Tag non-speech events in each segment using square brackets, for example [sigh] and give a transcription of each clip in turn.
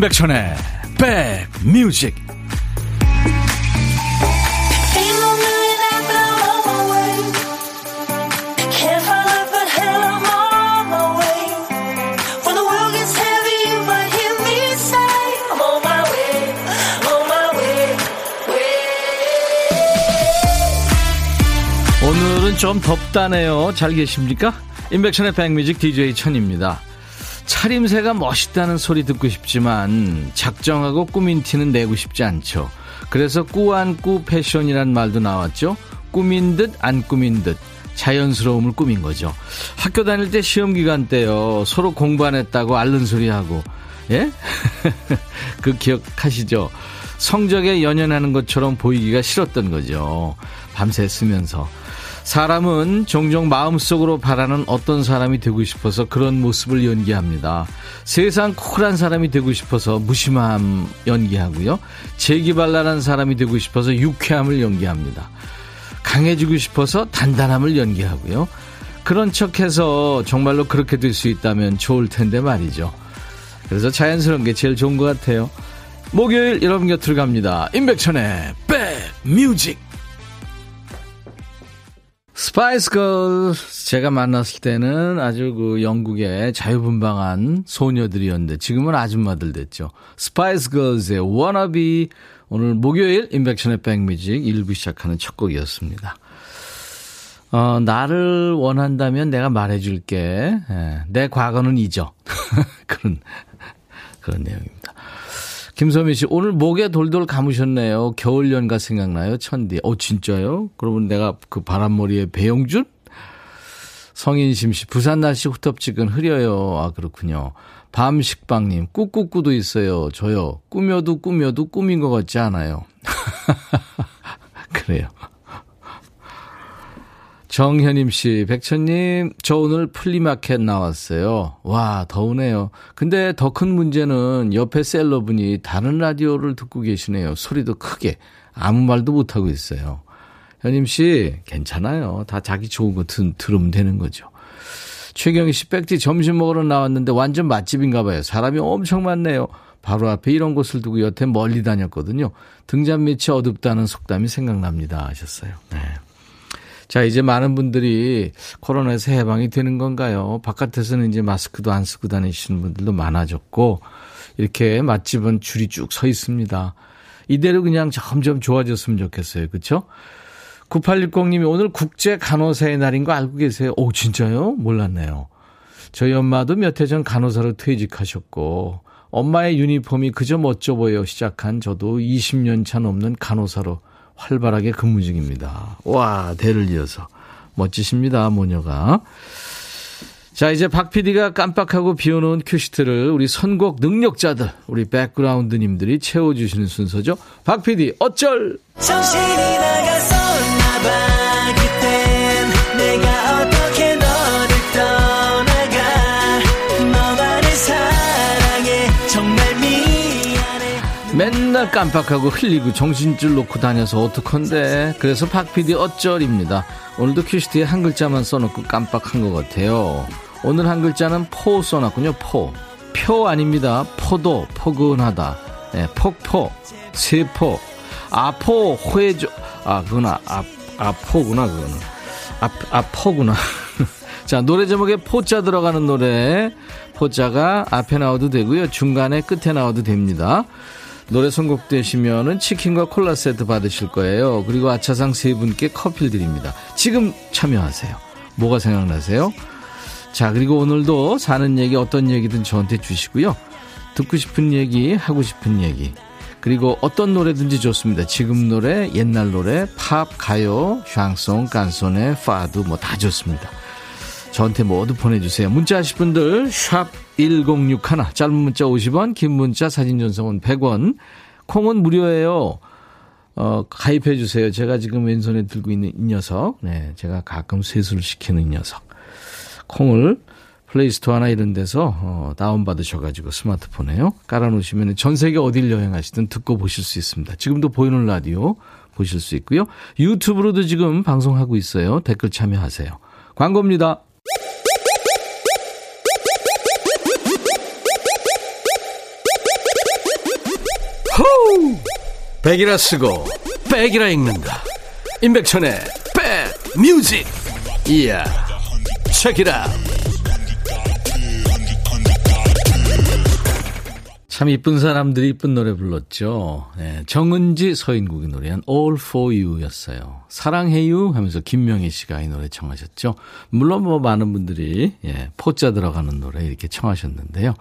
임백천의 백뮤직 오늘은 좀 덥다네요. 잘 계십니까? 임백천의 백뮤직 DJ 천입니다. 차림새가 멋있다는 소리 듣고 싶지만 작정하고 꾸민 티는 내고 싶지 않죠. 그래서 꾸안꾸 패션이란 말도 나왔죠. 꾸민 듯 안 꾸민 듯 자연스러움을 꾸민 거죠. 학교 다닐 때 시험 기간 때요. 서로 공부 안 했다고 앓는 소리 하고 예? [laughs] 그 기억하시죠? 성적에 연연하는 것처럼 보이기가 싫었던 거죠. 밤새 쓰면서. 사람은 종종 마음속으로 바라는 어떤 사람이 되고 싶어서 그런 모습을 연기합니다. 세상 쿨한 사람이 되고 싶어서 무심함 연기하고요. 재기발랄한 사람이 되고 싶어서 유쾌함을 연기합니다. 강해지고 싶어서 단단함을 연기하고요. 그런 척해서 정말로 그렇게 될 수 있다면 좋을 텐데 말이죠. 그래서 자연스러운 게 제일 좋은 것 같아요. 목요일 여러분 곁으로 갑니다. 임백천의 백뮤직 스파이스 걸 제가 만났을 때는 아주 그 영국의 자유분방한 소녀들이었는데 지금은 아줌마들 됐죠. 스파이스 걸즈의 워너비 오늘 목요일 임백천의 백뮤직 일부 시작하는 첫 곡이었습니다. 어, 나를 원한다면 내가 말해줄게. 예, 내 과거는 잊어. [laughs] 그런, 그런 내용입니다. 김소민 씨, 오늘 목에 돌돌 감으셨네요. 겨울 연가 생각나요? 천디. 어, 진짜요? 그러면 내가 그 바람머리에 배용준? 성인심 씨, 부산 날씨 후텁지근 흐려요. 아, 그렇군요. 밤식빵님, 꾹꾹꾸도 있어요. 저요. 꾸며도 꾸며도 꾸민 것 같지 않아요. [laughs] 그래요. 정현임 씨, 백천님, 저 오늘 flea market 나왔어요. 와, 더우네요. 근데 더 큰 문제는 옆에 seller분이 다른 라디오를 듣고 계시네요. 소리도 크게. 아무 말도 못하고 있어요. 현임 씨, 괜찮아요. 다 자기 좋은 거 들, 들으면 되는 거죠. 최경희 씨, 백지 점심 먹으러 나왔는데 완전 맛집인가 봐요. 사람이 엄청 많네요. 바로 앞에 이런 곳을 두고 여태 멀리 다녔거든요. 등잔 밑이 어둡다는 속담이 생각납니다. 하셨어요. 네. 자, 이제 많은 분들이 코로나에서 해방이 되는 건가요? 바깥에서는 이제 마스크도 안 쓰고 다니시는 분들도 많아졌고, 이렇게 맛집은 줄이 쭉 서 있습니다. 이대로 그냥 점점 좋아졌으면 좋겠어요. 그쵸? 9860님이 오늘 국제 간호사의 날인 거 알고 계세요? 오, 진짜요? 몰랐네요. 저희 엄마도 몇 해 전 간호사로 퇴직하셨고, 엄마의 유니폼이 그저 멋져 보여 시작한 저도 20년 차 넘는 간호사로 활발하게 근무 중입니다. 와, 대를 이어서. 멋지십니다, 모녀가. 자, 이제 박 PD가 깜빡하고 비워놓은 큐시트를 우리 선곡 능력자들, 우리 백그라운드님들이 채워주시는 순서죠. 박 PD, 어쩔! 정신이 나갔었나봐. 맨날 깜빡하고 흘리고 정신줄 놓고 다녀서 어떡한데. 그래서 박PD 어쩔입니다. 오늘도 큐시트에 한 글자만 써놓고 깜빡한 것 같아요. 오늘 한 글자는 포 써놨군요 포. 표 아닙니다. 포도 포근하다. 네, 폭포. 세포. 아포 회조 아 그구나 아, 아포구나 그거는. 아, 아포구나. [laughs] 자 노래 제목에 포자 들어가는 노래. 포자가 앞에 나와도 되고요. 중간에 끝에 나와도 됩니다 노래 선곡되시면은 치킨과 콜라 세트 받으실 거예요. 그리고 아차상 세 분께 커피를 드립니다. 지금 참여하세요. 뭐가 생각나세요? 자, 그리고 오늘도 사는 얘기 어떤 얘기든 저한테 주시고요. 듣고 싶은 얘기, 하고 싶은 얘기. 그리고 어떤 노래든지 좋습니다. 지금 노래, 옛날 노래, 팝, 가요, 샹송, 깐손에, 파드 뭐 다 좋습니다. 저한테 모두 보내주세요. 문자 하실 분들 샵 1061, 짧은 문자 50원, 긴 문자 사진 전송은 100원, 콩은 무료예요. 어, 가입해 주세요. 제가 지금 왼손에 들고 있는 이 녀석. 네, 제가 가끔 세수를 시키는 이 녀석. 콩을 플레이스토어나 이런 데서 어, 다운받으셔가지고 스마트폰에요. 깔아놓으시면 전 세계 어딜 여행하시든 듣고 보실 수 있습니다. 지금도 보이는 라디오 보실 수 있고요. 유튜브로도 지금 방송하고 있어요. 댓글 참여하세요. 광고입니다. 백이라 쓰고 백이라 읽는다 임백천의 백뮤직 이야 책이라 참 이쁜 사람들이 이쁜 노래 불렀죠. 네, 정은지 서인국이 노래한 All For You 였어요. 사랑해요 하면서 김명희 씨가 이 노래 청하셨죠. 물론 뭐 많은 분들이 예, 포자 들어가는 노래 이렇게 청하셨는데요.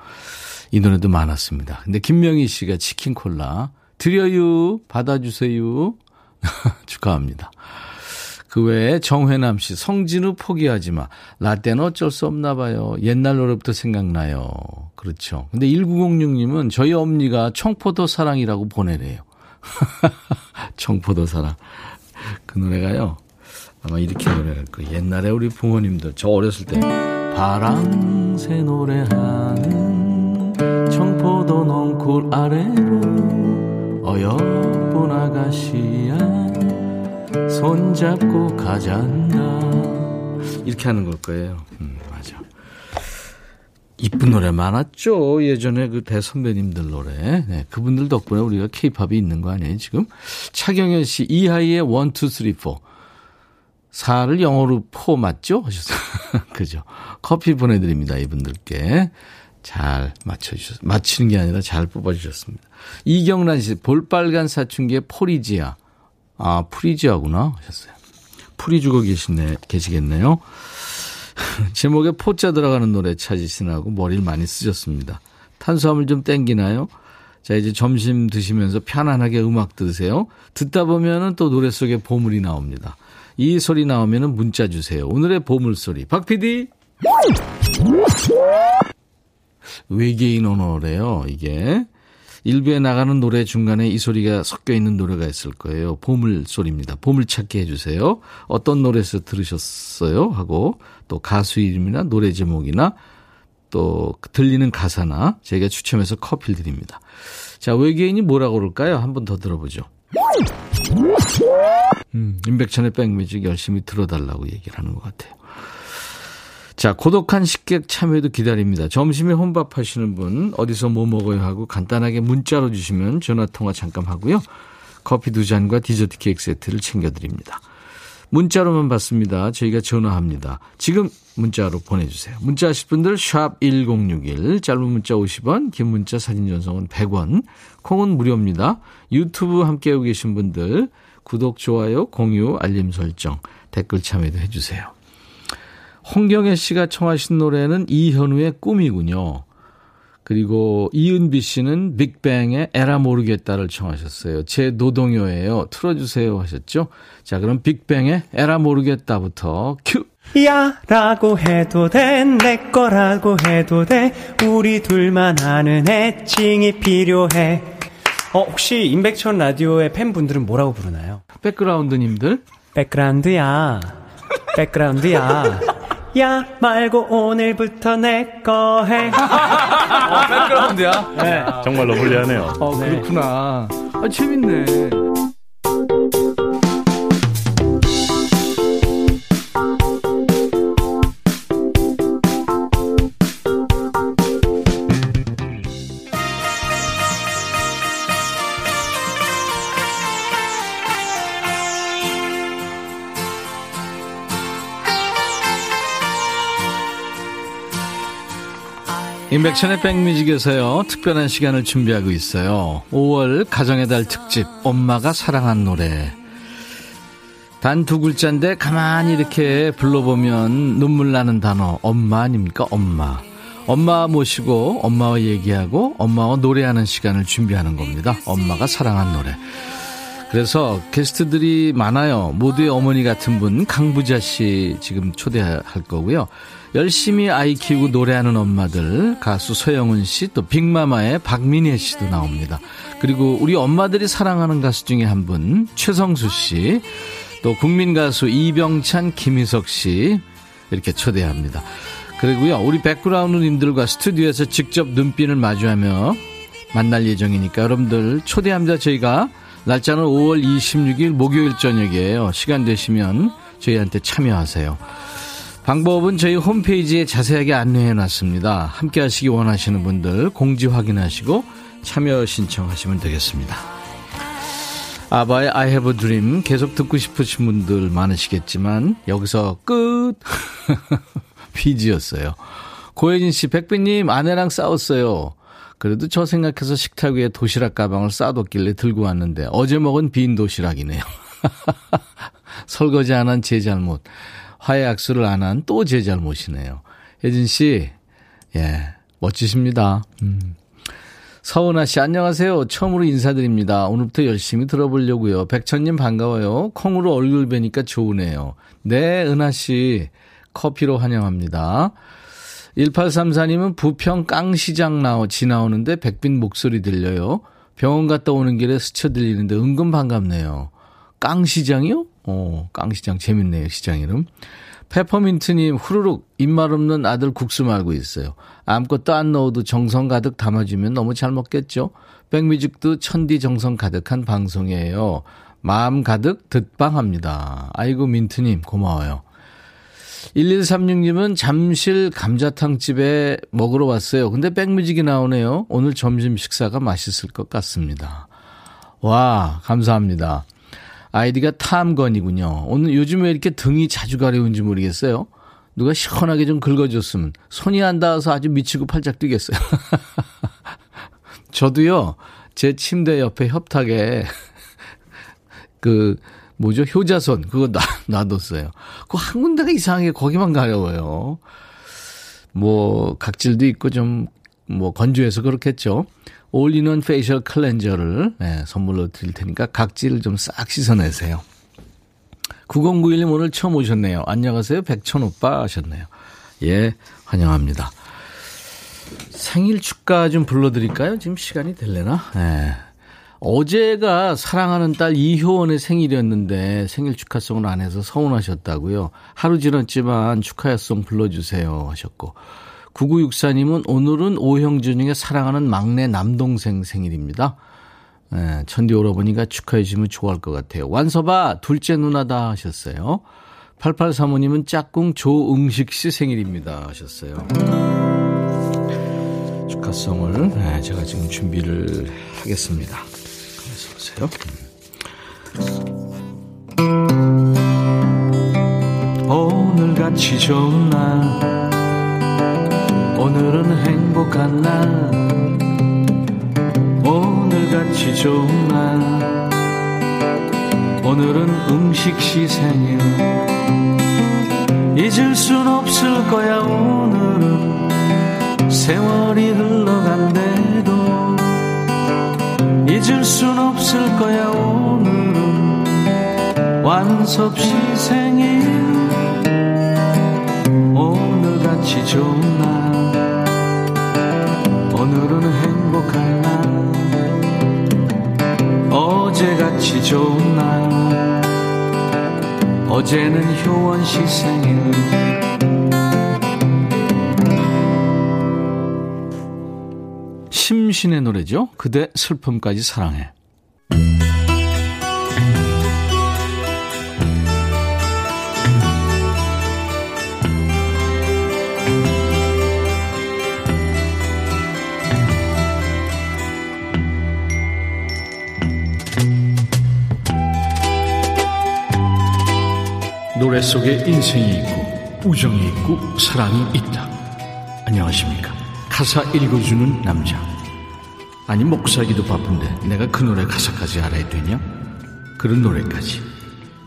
이 노래도 많았습니다. 근데 김명희 씨가 치킨 콜라 드려요 받아주세요 [laughs] 축하합니다. 그 외에 정회남 씨, 성진우 포기하지 마. 라떼는 어쩔 수 없나 봐요. 옛날 노래부터 생각나요. 그렇죠. 근데 1906님은 저희 엄니가 청포도 사랑이라고 보내래요. [laughs] 청포도 사랑. 그 노래가요. 아마 이렇게 노래할 거예요. 옛날에 우리 부모님들, 저 어렸을 때. 바람새 노래하는 청포도 넝쿨 아래로 어여쁜 아가씨야 손잡고 가잔다. 이렇게 하는 걸 거예요. 음, 맞아. 이쁜 노래 많았죠. 예전에 그 대선배님들 노래. 네, 그분들 덕분에 우리가 케이팝이 있는 거 아니에요, 지금? 차경현 씨, 이하이의 1, 2, 3, 4. 4를 영어로 four 맞죠? 하셨어요. [laughs] 그죠. 커피 보내드립니다, 이분들께. 잘 맞춰주셨, 맞히는 게 아니라 잘 뽑아주셨습니다. 이경란 씨, 볼빨간 사춘기의 포리지아. 아, 프리지아구나 하셨어요. 풀이 죽어 계시네, 계시겠네요. [laughs] 제목에 포자 들어가는 노래 찾으시느라고 머리를 많이 쓰셨습니다. 탄수화물 좀 땡기나요? 자, 이제 점심 드시면서 편안하게 음악 들으세요. 듣다 보면은 또 노래 속에 보물이 나옵니다. 이 소리 나오면은 문자 주세요. 오늘의 보물 소리. 박 PD! 외계인 언어래요, 이게. 일부에 나가는 노래 중간에 이 소리가 섞여 있는 노래가 있을 거예요. 보물 소리입니다. 보물 찾기 해주세요. 어떤 노래에서 들으셨어요? 하고 또 가수 이름이나 노래 제목이나 또 들리는 가사나 저희가 추첨해서 커피를 드립니다. 자, 외계인이 뭐라고 그럴까요? 한 번 더 들어보죠. 음, 임백천의 백뮤직 열심히 들어달라고 얘기를 하는 것 같아요. 자, 고독한 식객 참여도 기다립니다. 점심에 혼밥 하시는 분, 어디서 뭐 먹어요 하고 간단하게 문자로 주시면 전화통화 잠깐 하고요. 커피 두 잔과 디저트 케이크 세트를 챙겨드립니다. 문자로만 받습니다. 저희가 전화합니다. 지금 문자로 보내주세요. 문자 하실 분들 샵 1061, 짧은 문자 50원, 긴 문자 사진 전송은 100원, 콩은 무료입니다. 유튜브 함께하고 계신 분들 구독, 좋아요, 공유, 알림 설정, 댓글 참여도 해주세요. 홍경애 씨가 청하신 노래는 이현우의 꿈이군요. 그리고 이은비 씨는 빅뱅의 에라 모르겠다를 청하셨어요. 제 노동요예요. 틀어주세요 하셨죠? 자, 그럼 빅뱅의 에라 모르겠다부터 큐! 야 라고 해도 돼 내 거라고 해도 돼 우리 둘만 아는 애칭이 필요해 어 혹시 임백천 라디오의 팬분들은 뭐라고 부르나요? 백그라운드님들 백그라운드야 백그라운드야 야 말고 오늘부터 내 거 해. [laughs] 어, 백그라운드야? 네. 정말로 불리하네요. 어, 그렇구나. 아, 재밌네. 인백천의 백뮤직에서요 특별한 시간을 준비하고 있어요. 5월 가정의 달 특집 엄마가 사랑한 노래. 단 두 글자인데 가만히 이렇게 불러보면 눈물 나는 단어 엄마 아닙니까 엄마? 엄마 모시고 엄마와 얘기하고 엄마와 노래하는 시간을 준비하는 겁니다. 엄마가 사랑한 노래. 그래서 게스트들이 많아요. 모두의 어머니 같은 분 강부자 씨 지금 초대할 거고요 열심히 아이 키우고 노래하는 엄마들 가수 서영은 씨 또 빅마마의 박민혜 씨도 나옵니다. 그리고 우리 엄마들이 사랑하는 가수 중에 한 분 최성수 씨 또 국민 가수 이병찬 김희석 씨 이렇게 초대합니다. 그리고요 우리 백그라운드님들과 스튜디오에서 직접 눈빛을 마주하며 만날 예정이니까 여러분들 초대합니다. 저희가 날짜는 5월 26일 목요일 저녁이에요. 시간 되시면 저희한테 참여하세요. 방법은 저희 홈페이지에 자세하게 안내해 놨습니다. 함께 하시기 원하시는 분들 공지 확인하시고 참여 신청하시면 되겠습니다. 아바의 I have a dream 계속 듣고 싶으신 분들 많으시겠지만 여기서 끝 [laughs] 피지였어요. 고혜진 씨, 백비님 아내랑 싸웠어요. 그래도 저 생각해서 식탁 위에 도시락 가방을 싸뒀길래 들고 왔는데 어제 먹은 빈 도시락이네요. [laughs] 설거지 안 한 제 잘못. 화해 악수를 안 한 또 제 잘못이네요. 혜진 씨, 예, 멋지십니다. 음. 서은아 씨, 안녕하세요. 처음으로 인사드립니다. 오늘부터 열심히 들어보려고요. 백천님 반가워요. 콩으로 얼굴 뵈니까 좋으네요. 네, 은하 씨, 커피로 환영합니다. 1834님은 부평 깡시장 나오, 지나오는데 백빈 목소리 들려요. 병원 갔다 오는 길에 스쳐 들리는데 은근 반갑네요. 깡시장이요? 어, 깡시장 재밌네요, 시장 이름. 페퍼민트님, 후루룩, 입말 없는 아들 국수 말고 있어요. 아무것도 안 넣어도 정성 가득 담아주면 너무 잘 먹겠죠? 백뮤직도 천디 정성 가득한 방송이에요. 마음 가득 듣방합니다. 아이고, 민트님, 고마워요. 1136님은 잠실 감자탕집에 먹으러 왔어요. 근데 백뮤직이 나오네요. 오늘 점심 식사가 맛있을 것 같습니다. 와, 감사합니다. 아이디가 탐건이군요. 오늘 요즘 에 이렇게 등이 자주 가려운지 모르겠어요. 누가 시원하게 좀 긁어줬으면 손이 안 닿아서 아주 미치고 팔짝 뛰겠어요. [laughs] 저도요, 제 침대 옆에 협탁에 [laughs] 그 뭐죠? 효자손 그거 놔, 놔뒀어요. 그 한 군데가 이상하게 거기만 가려워요. 뭐 각질도 있고 좀 뭐 건조해서 그렇겠죠. 올리는 facial cleanser를 네, 선물로 드릴 테니까 각질을 좀 싹 씻어내세요. 9091님 오늘 처음 오셨네요. 안녕하세요. 백천 오빠 하셨네요. 예, 환영합니다. 생일 축가 좀 불러드릴까요? 지금 시간이 될래나? 네. 어제가 사랑하는 딸 이효원의 생일이었는데 생일 축하송을 안 해서 서운하셨다고요. 하루 지났지만 축하송 불러주세요 하셨고 9964님은 오늘은 오형준에게 사랑하는 막내 남동생 생일입니다. 네, 천디 오라버니가 축하해 주시면 좋아할 것 같아요. 완서봐 둘째 누나다 하셨어요. 8835님은 짝꿍 조응식 씨 생일입니다 하셨어요. 축하송을 네, 제가 지금 준비를 하겠습니다. 보세요. 오늘같이 좋은 날 오늘은 행복한 날. 오늘같이 좋은 날. 오늘은 음식 시 생일. 잊을 순 없을 거야 오늘은. 세월이 흘러간대도. 잊을 순 없을 거야 오늘은. 완섭 시 생일. 오늘같이 좋은 날 오늘은 행복한 날 어제같이 좋은 날 어제는 효원 시 생일 심신의 노래죠. 그대 슬픔까지 사랑해. 노래 속에 인생이 있고 우정이 있고 사랑이 있다. 안녕하십니까. 가사 읽어주는 남자. 아니 목사기도 바쁜데 내가 그 노래 가사까지 알아야 되냐? 그런 노래까지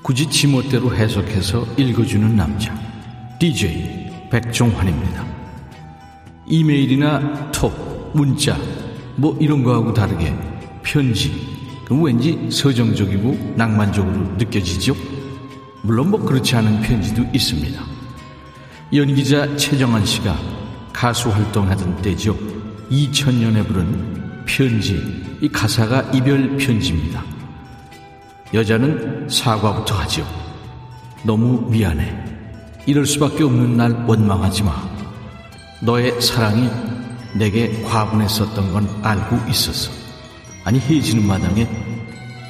굳이 지멋대로 해석해서 읽어주는 남자 DJ 백종환입니다 이메일이나 톡, 문자 뭐 이런 거하고 다르게 편지 그 왠지 서정적이고 낭만적으로 느껴지죠? 물론 뭐 그렇지 않은 편지도 있습니다 연기자 최정한 씨가 가수 활동하던 때죠 2000년에 부른 편지, 이 가사가 이별 편지입니다. 여자는 사과부터 하죠. 너무 미안해. 이럴 수밖에 없는 날 원망하지 마. 너의 사랑이 내게 과분했었던 건 알고 있었어. 아니 헤어지는 마당에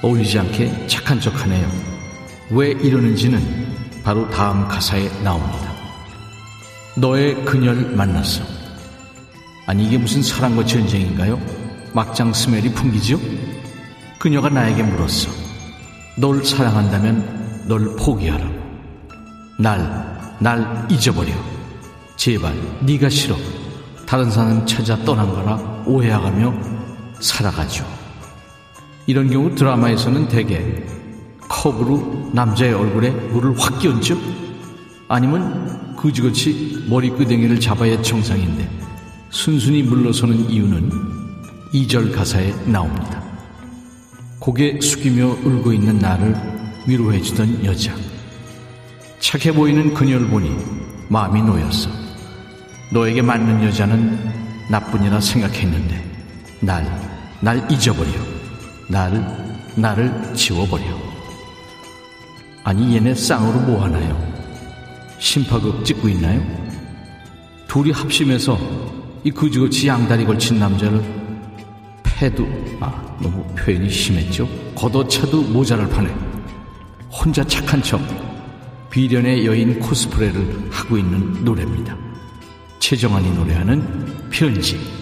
어울리지 않게 착한 척하네요. 왜 이러는지는 바로 다음 가사에 나옵니다. 너의 그녀를 만났어. 아니 이게 무슨 사랑과 전쟁인가요? 막장 스멜이 풍기죠? 그녀가 나에게 물었어. 널 사랑한다면 널 포기하라. 날, 날 잊어버려. 제발 네가 싫어. 다른 사람 찾아 떠난 거라 오해하가며 살아가죠. 이런 경우 드라마에서는 대개 컵으로 남자의 얼굴에 물을 확 끼얹죠. 아니면 그지같이 머리끄댕이를 잡아야 정상인데 순순히 물러서는 이유는 2절 가사에 나옵니다. 고개 숙이며 울고 있는 나를 위로해주던 여자. 착해 보이는 그녀를 보니 마음이 놓였어. 너에게 맞는 여자는 나뿐이라 생각했는데 날, 날 잊어버려. 나를, 나를 지워버려. 아니 얘네 쌍으로 뭐 하나요? 심파극 찍고 있나요? 둘이 합심해서 이 그지같이 양다리 걸친 남자를 패도 아 너무 표현이 심했죠. 걷어차도 모자랄 판에 혼자 착한 척 비련의 여인 코스프레를 하고 있는 노래입니다. 최정환이 노래하는 편지.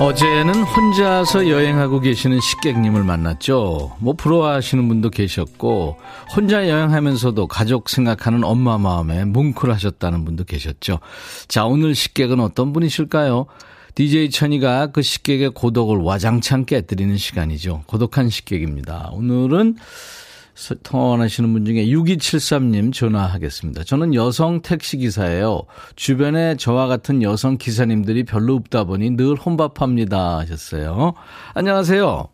어제는 혼자서 여행하고 계시는 식객님을 만났죠. 뭐 부러워하시는 분도 계셨고 혼자 여행하면서도 가족 생각하는 엄마 마음에 뭉클하셨다는 분도 계셨죠. 자 오늘 식객은 어떤 분이실까요? DJ 천이가 그 식객의 고독을 와장창 깨뜨리는 시간이죠. 고독한 식객입니다. 오늘은 통화 원하시는 분 중에 6273님 전화하겠습니다. 저는 여성 택시기사예요. 주변에 저와 같은 여성 기사님들이 별로 없다 보니 늘 혼밥합니다 하셨어요. 안녕하세요.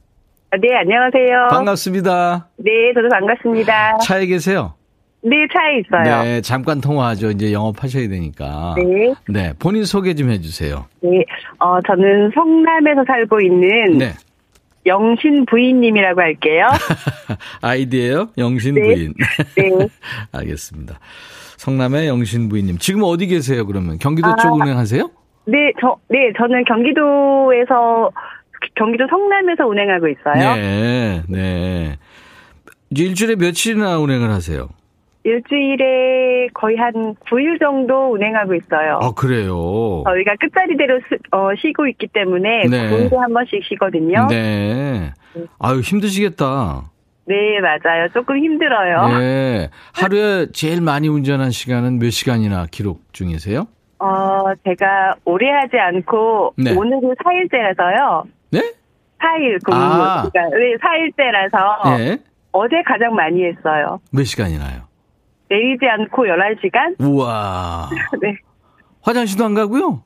네, 안녕하세요. 반갑습니다. 네, 저도 반갑습니다. 차에 계세요? 네, 차에 있어요. 네, 잠깐 통화하죠. 이제 영업하셔야 되니까. 네. 네, 본인 소개 좀 해주세요. 네, 어, 저는 성남에서 살고 있는 네. 영신 부인님이라고 할게요. [laughs] 아이디예요? 영신 네. 부인. 네. [laughs] 알겠습니다. 성남의 영신 부인님. 지금 어디 계세요, 그러면? 경기도 아. 쪽 운행하세요? 네, 저, 네, 저는 경기도에서, 경기도 성남에서 운행하고 있어요. 네, 네. 일주일에 며칠이나 운행을 하세요? 일주일에 거의 한 9일 정도 운행하고 있어요. 아, 그래요? 저희가 끝자리대로 쓰- 어, 쉬고 있기 때문에 네. 9일에 한 번씩 쉬거든요. 네. 아유, 힘드시겠다. 네, 맞아요. 조금 힘들어요. 네. 하루에 제일 많이 운전한 시간은 몇 시간이나 기록 중이세요? 어, 제가 오래 하지 않고 네. 오늘은 4일째라서요. 네? 4일 근무. 아. 그러니까 네, 4일째라서 예. 어제 가장 많이 했어요. 몇 시간이나요? 내리지 않고 11시간? [laughs] 우와. 네. 화장실도 안 가고요?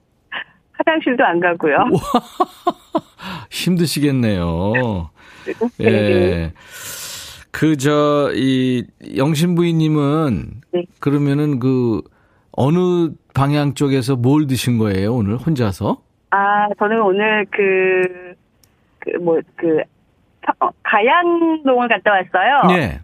화장실도 안 가고요. [laughs] 힘드시겠네요. 네. 예. 그, 저, 이, 영신부인님은, 네. 그러면은 그, 어느 방향 쪽에서 뭘 드신 거예요, 오늘 혼자서? 아, 저는 오늘 그, 그, 뭐, 그, 서- 어, 가양동을 갔다 왔어요. 네.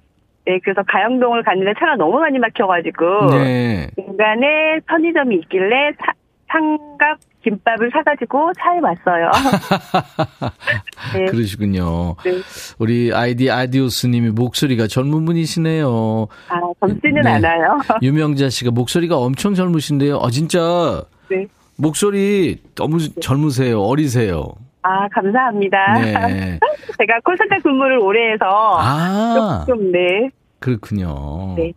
네, 그래서 가양동을 갔는데 차가 너무 많이 막혀가지고. 네. 중간에 편의점이 있길래 사- 삼각 김밥을 사가지고 차에 왔어요. [laughs] 네. 그러시군요. 네. 우리 아이디 아디오스님이 목소리가 젊은 분이시네요. 아, 젊지는 네. 않아요. [laughs] 유명자 씨가 목소리가 엄청 젊으신데요. 어, 진짜 네. 목소리 너무 젊으세요. 어리세요. 아, 감사합니다. 네. [laughs] 제가 콜센터 근무를 오래 해서 아, 조금 네. 그렇군요. 네.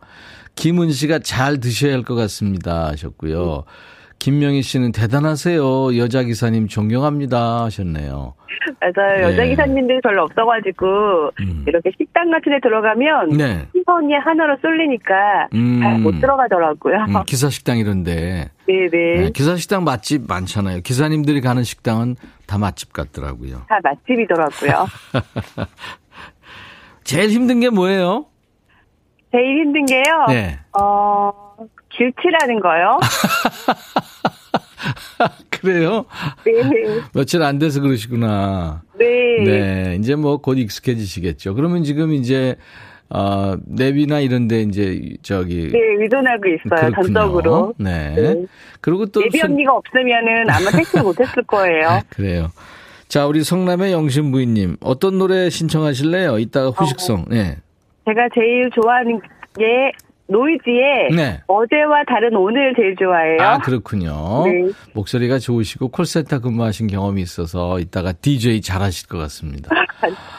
김은 씨가 잘 드셔야 할 것 같습니다 하셨고요. 김명희 씨는 대단하세요. 여자 기사님 존경합니다 하셨네요. 맞아요. 여자 네. 기사님들이 별로 없어가지고 음. 이렇게 식당 같은 데 들어가면 네. 시선이 하나로 쏠리니까 음. 잘못 들어가더라고요. 음, 기사 식당 이런데 네네. 네, 기사 식당 맛집 많잖아요. 기사님들이 가는 식당은 다 맛집 같더라고요. 다 맛집이더라고요. [laughs] 제일 힘든 게 뭐예요? 제일 힘든 게요. 네. 어, 길치라는 거요. [laughs] 그래요? 네. 며칠 안 돼서 그러시구나. 네. 네. 이제 뭐 곧 익숙해지시겠죠. 그러면 지금 이제, 어, 랩이나 이런데 이제 저기. 네, 의존하고 있어요, 그렇군요. 전적으로. 네. 네. 그리고 또. 순- 언니가 없으면은 아마 택시 못했을 거예요. [laughs] 그래요. 자, 우리 성남의 영신 부인님. 어떤 노래 신청하실래요? 이따가 후식성. 네. 제가 제일 좋아하는 게 노이즈의 네. 어제와 다른 오늘 제일 좋아해요. 아, 그렇군요. 네. 목소리가 좋으시고 콜센터 근무하신 경험이 있어서 이따가 DJ 잘하실 것 같습니다. [laughs]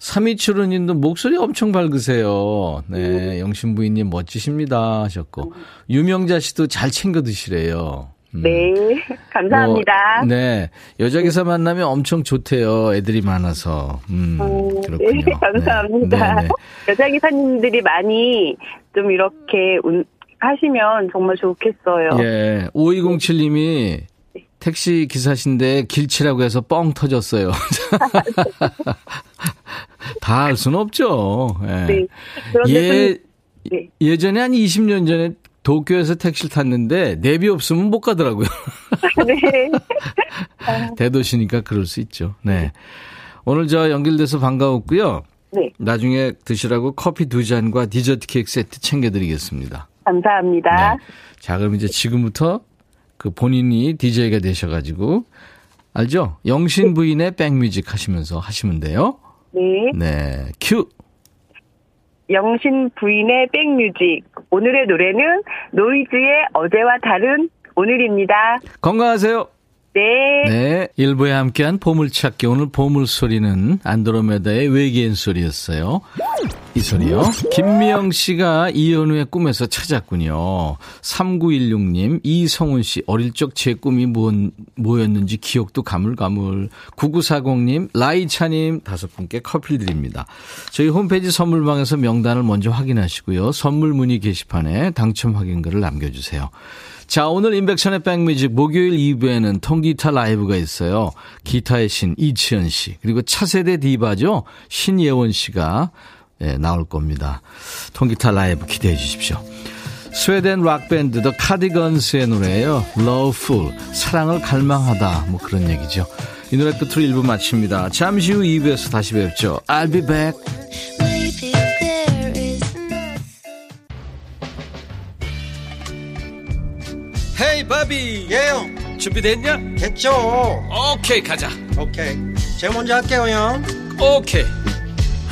3275님도 목소리 엄청 밝으세요. 네, 영신부인님 멋지십니다 하셨고 유명자 씨도 잘 챙겨 드시래요. 음. 네, 감사합니다. 뭐, 네, 여자 기사 만나면 엄청 좋대요. 애들이 많아서. 음, 음, 그렇군요. 네, [laughs] 감사합니다. 네, 네. 여자 기사님들이 많이 좀 이렇게 운- 하시면 정말 좋겠어요. 예, 5207님이 택시 기사신데 길치라고 해서 뻥 터졌어요. [laughs] 다 알 수는 없죠. 예. 네. 예, 좀- 네. 예전에 한 20년 전에 도쿄에서 택시를 탔는데 내비 없으면 못 가더라고요. [laughs] 네. [laughs] 대도시니까 그럴 수 있죠. 네. 오늘 저 연결돼서 반가웠고요. 네, 나중에 드시라고 커피 두 잔과 디저트 케이크 세트 챙겨드리겠습니다. 감사합니다. 네. 자, 그럼 이제 지금부터 그 본인이 DJ가 되셔가지고, 알죠? 영신 부인의 백뮤직 하시면서 하시면 돼요. 네. 네. 큐! 영신 부인의 백뮤직. 오늘의 노래는 노이즈의 어제와 다른 오늘입니다. 건강하세요. 네. 네. 일부에 함께한 보물찾기. 오늘 보물소리는 안드로메다의 외계인 소리였어요. 이 소리요. 김미영 씨가 이현우의 꿈에서 찾았군요. 3916님, 이성훈 씨, 어릴 적 제 꿈이 뭐, 뭐였는지 기억도 가물가물. 9940님, 라이차님, 다섯 분께 커피 드립니다. 저희 홈페이지 선물방에서 명단을 먼저 확인하시고요. 선물 문의 게시판에 당첨 확인글을 남겨주세요. 자, 오늘 인백션의 백뮤직 목요일 2부에는 통기타 라이브가 있어요. 기타의 신 이치현 씨, 그리고 차세대 디바죠. 신예원 씨가 예, 나올 겁니다. 통기타 라이브 기대해 주십시오. 스웨덴 락밴드 더 카디건스의 노래예요. Loveful, 사랑을 갈망하다 뭐 그런 얘기죠. 이 노래 끝으로 1부 마칩니다. 잠시 후 2부에서 다시 뵙죠. I'll be back. 헤이 바비 예영 준비됐냐? 됐죠 오케이 가자 오케이 제가 먼저 할게요 형 오케이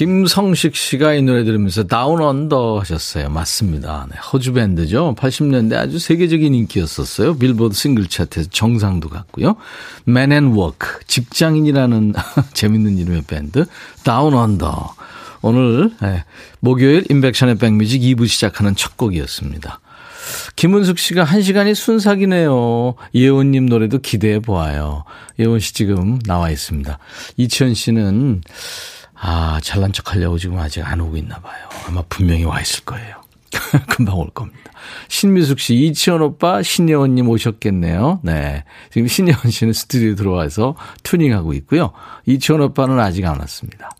김성식 씨가 이 노래 들으면서 Down Under 하셨어요. 맞습니다. 네, 호주 밴드죠. 80년대 아주 세계적인 인기였었어요. 빌보드 싱글 차트에서 정상도 갔고요. Men at Work, 직장인이라는 [laughs] 재밌는 이름의 밴드. Down Under. 오늘 네, 목요일 임백천의 백뮤직 2부 시작하는 첫 곡이었습니다. 김은숙 씨가 한 시간이 순삭이네요. 예원님 노래도 기대해 보아요. 예원 씨 지금 나와 있습니다. 이치현 씨는 아, 잘난 척 하려고 지금 아직 안 오고 있나 봐요. 아마 분명히 와 있을 거예요. [laughs] 금방 올 겁니다. 신미숙 씨, 이치현 오빠, 신예원님 오셨겠네요. 네. 지금 신예원 씨는 스튜디오에 들어와서 튜닝하고 있고요. 이치현 오빠는 아직 안 왔습니다.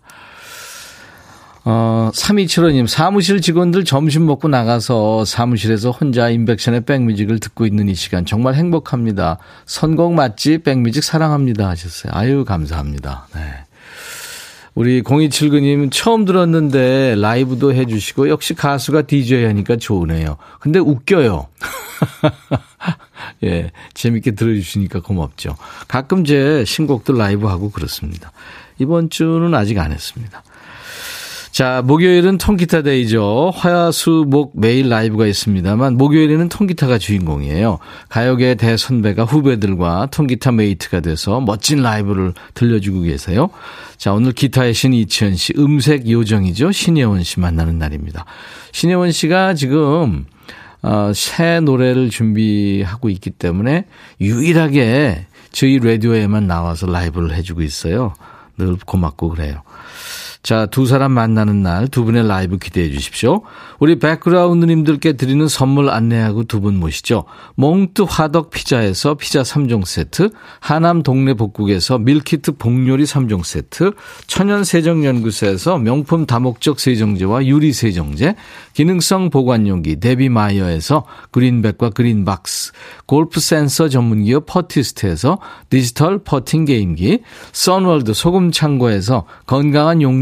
어, 3275님, 사무실 직원들 점심 먹고 나가서 사무실에서 혼자 인백션의 백뮤직을 듣고 있는 이 시간 정말 행복합니다. 선곡 맛집 백뮤직 사랑합니다 하셨어요. 아유, 감사합니다. 네. 우리 0279님 처음 들었는데 라이브도 해주시고 역시 가수가 DJ 하니까 좋으네요. 근데 웃겨요. [laughs] 예, 재밌게 들어주시니까 고맙죠. 가끔 제 신곡도 라이브 하고 그렇습니다. 이번 주는 아직 안 했습니다. 자, 목요일은 통기타 day죠. 화야, 수, 목 매일 라이브가 있습니다만 목요일에는 통기타가 주인공이에요. 가요계 대선배가 후배들과 통기타 mate가 돼서 멋진 라이브를 들려주고 계세요. 자, 오늘 기타의 신 이치현 씨, 음색 요정이죠. 신예원 씨 만나는 날입니다. 신예원 씨가 지금 어, 새 노래를 준비하고 있기 때문에 유일하게 저희 라디오에만 나와서 라이브를 해주고 있어요. 늘 고맙고 그래요. 자, 두 사람 만나는 날 두 분의 라이브 기대해 주십시오. 우리 백그라운드님들께 드리는 선물 안내하고 두 분 모시죠. 몽뜨 화덕 피자에서 피자 3종 세트, 하남 동네 복국에서 밀키트 복요리 3종 세트, 천연 세정연구소에서 명품 다목적 세정제와 유리 세정제, 기능성 보관용기 데비마이어에서 그린백과 그린박스, 골프 센서 전문기업 퍼티스트에서 디지털 퍼팅 게임기, 선월드 소금 창고에서 건강한 용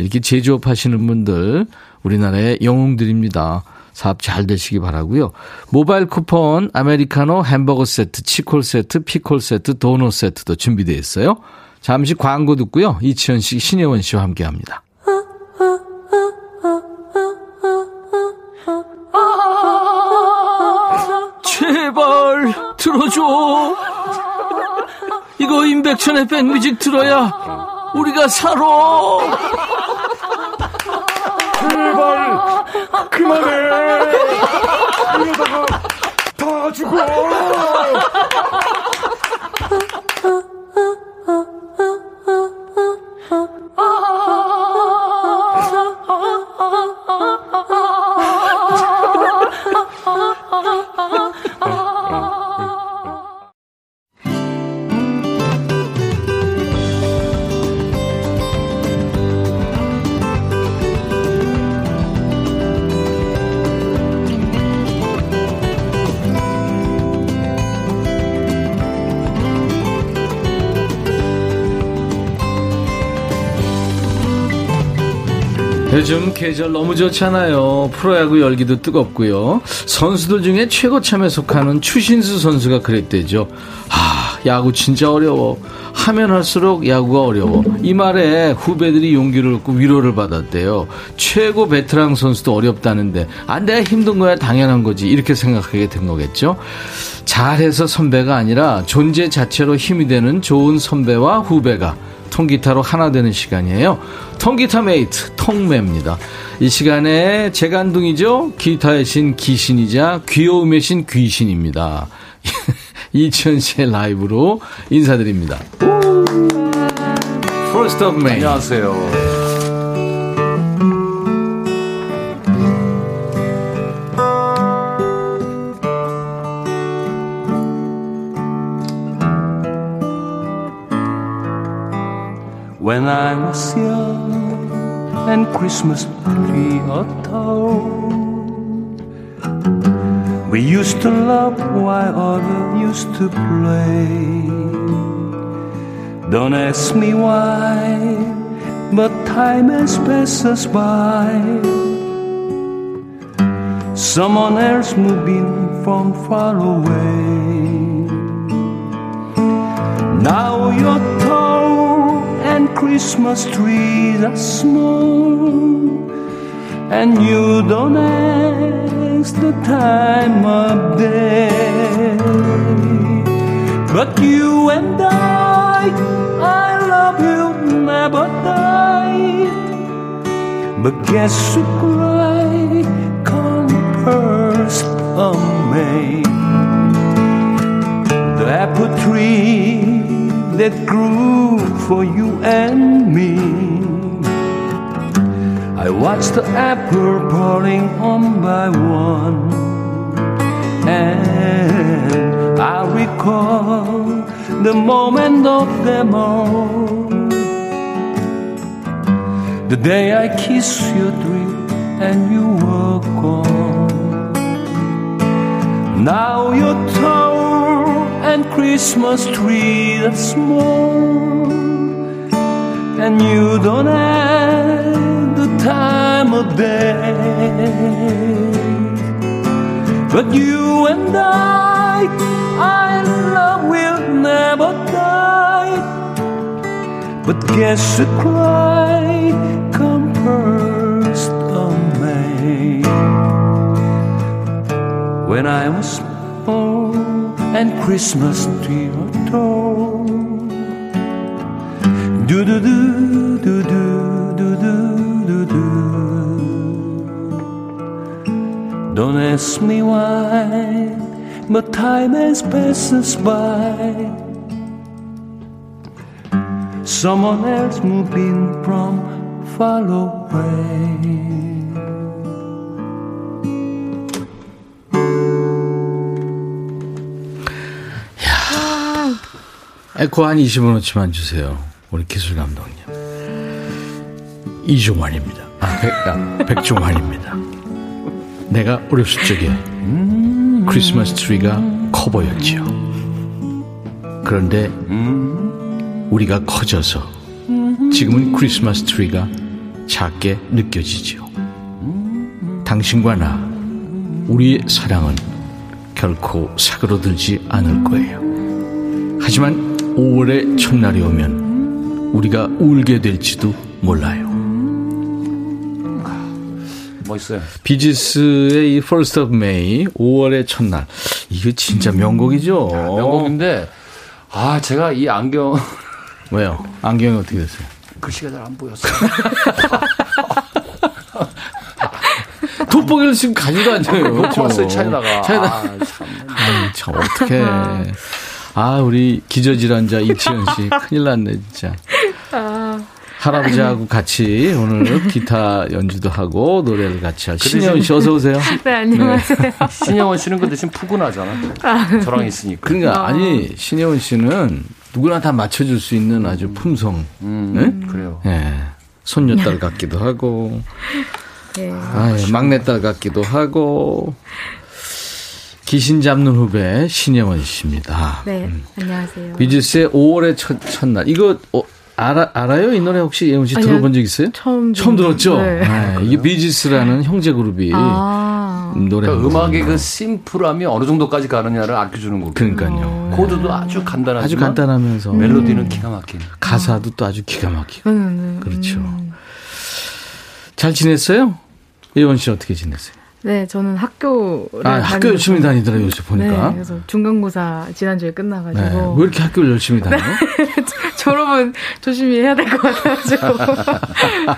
이렇게 제조업 하시는 분들 우리나라의 영웅들입니다. 사업 잘 되시기 바라고요. 모바일 쿠폰, 아메리카노, 햄버거 세트, 치콜 세트, 피콜 세트, 도넛 세트도 준비되어 있어요. 잠시 광고 듣고요. 이치현 씨, 신혜원 씨와 함께합니다. 제발 들어줘. 이거 임백천의 백뮤직 들어야 우리가 살아. 제발. 그만해. 이러다가 다 죽어 요즘 계절 너무 좋잖아요. 프로야구 열기도 뜨겁고요. 선수들 중에 최고 참에 속하는 추신수 선수가 그랬대죠. 아, 야구 진짜 어려워. 하면 할수록 야구가 어려워. 이 말에 후배들이 용기를 얻고 위로를 받았대요. 최고 베테랑 선수도 어렵다는데, 아, 내가 힘든 거야 당연한 거지. 이렇게 생각하게 된 거겠죠. 잘해서 선배가 아니라 존재 자체로 힘이 되는 좋은 선배와 후배가 통기타로 하나 되는 시간이에요. 통기타 메이트, 통매입니다. 이 시간에 재간둥이죠? 기타의 신 귀신이자 귀여움의 신 귀신입니다. [laughs] 이치현 씨의 라이브로 인사드립니다. First of May. 안녕하세요 When I was young and Christmas tree atop, we used to love while others used to play. Don't ask me why, but time has passed us by. Someone else moving from far away. Now you're Christmas trees are small, and you don't ask the time of day. But you and I, I love you, never die. But guess who cry come first of May? The apple tree that grew for you and me. I watched the apple falling one by one, and I recall the moment of them all. The day I kissed your dream and you were gone. Now you're tall and Christmas tree that's small, and you don't have the time of day. But you and I, our love will never die. But guess who cried come first of May? When I was and Christmas tall. Do do do do do do do do do. Don't ask me why, but time has passed us by. Someone else moved in from far away. 에코 한 20원어치만 주세요. 우리 기술 감독님. 이종환입니다. 아, 백, 아, 백종환입니다. 내가 어렸을 적에 크리스마스 트리가 커 보였지요. 그런데 우리가 커져서 지금은 크리스마스 트리가 작게 느껴지지요. 당신과 나, 우리의 사랑은 결코 사그러들지 않을 거예요. 하지만 5월의 첫날이 오면 우리가 울게 될지도 몰라요. 멋있어요. 비지스의 이 First of May, 5월의 첫날. 이거 진짜 명곡이죠. 명곡인데 아 제가 이 안경 [laughs] 왜요? 안경이 어떻게 됐어요? 글씨가 잘 안 보였어요. [laughs] 돋보기를 지금 가지도 않잖아요. 놓고 왔어요 차에다가. 차에다. 아, 참. 아유, 참, 어떡해. [laughs] 아, 우리 기저질환자 이치현 씨. [laughs] 큰일 났네, 진짜. 할아버지하고 같이 오늘 기타 연주도 하고 노래를 같이 할 신혜원 씨 어서 오세요. [laughs] 네, 안녕하세요. [laughs] 신영원 씨는 그 대신 푸근하잖아. 저랑 있으니까. 그러니까 아니 신혜원 씨는 누구나 다 맞춰줄 수 있는 아주 품성, 네? 그래요. 예, 손녀딸 같기도 하고, 네. 아, 예, 막내딸 같기도 하고, 귀신 잡는 후배 신혜원 씨입니다. 네, 안녕하세요. 비지스의 5월의 첫, 첫날 이거 어, 알아, 알아요? 이 노래 혹시 예원 씨 아니요, 들어본 적 있어요? 처음 처음 들었죠? 네. 아, 이게 비지스라는 형제 그룹이 아, 노래 그러니까 음악의 그 심플함이 어느 정도까지 가느냐를 알려주는 거고. 그러니까요. 코드도 아주 간단하지만 아주 간단하면서 멜로디는 기가 막힌. 가사도 또 아주 기가 막히고 음, 음, 그렇죠. 잘 지냈어요? 예원 씨 어떻게 지냈어요? 네, 저는 학교를 아, 학교 열심히 다니더라고요, 요새 보니까. 네, 그래서 중간고사 지난주에 네. 끝나가지고 왜 이렇게 학교를 열심히 다녀요? [laughs] 졸업은 조심히 해야 될 것 같아가지고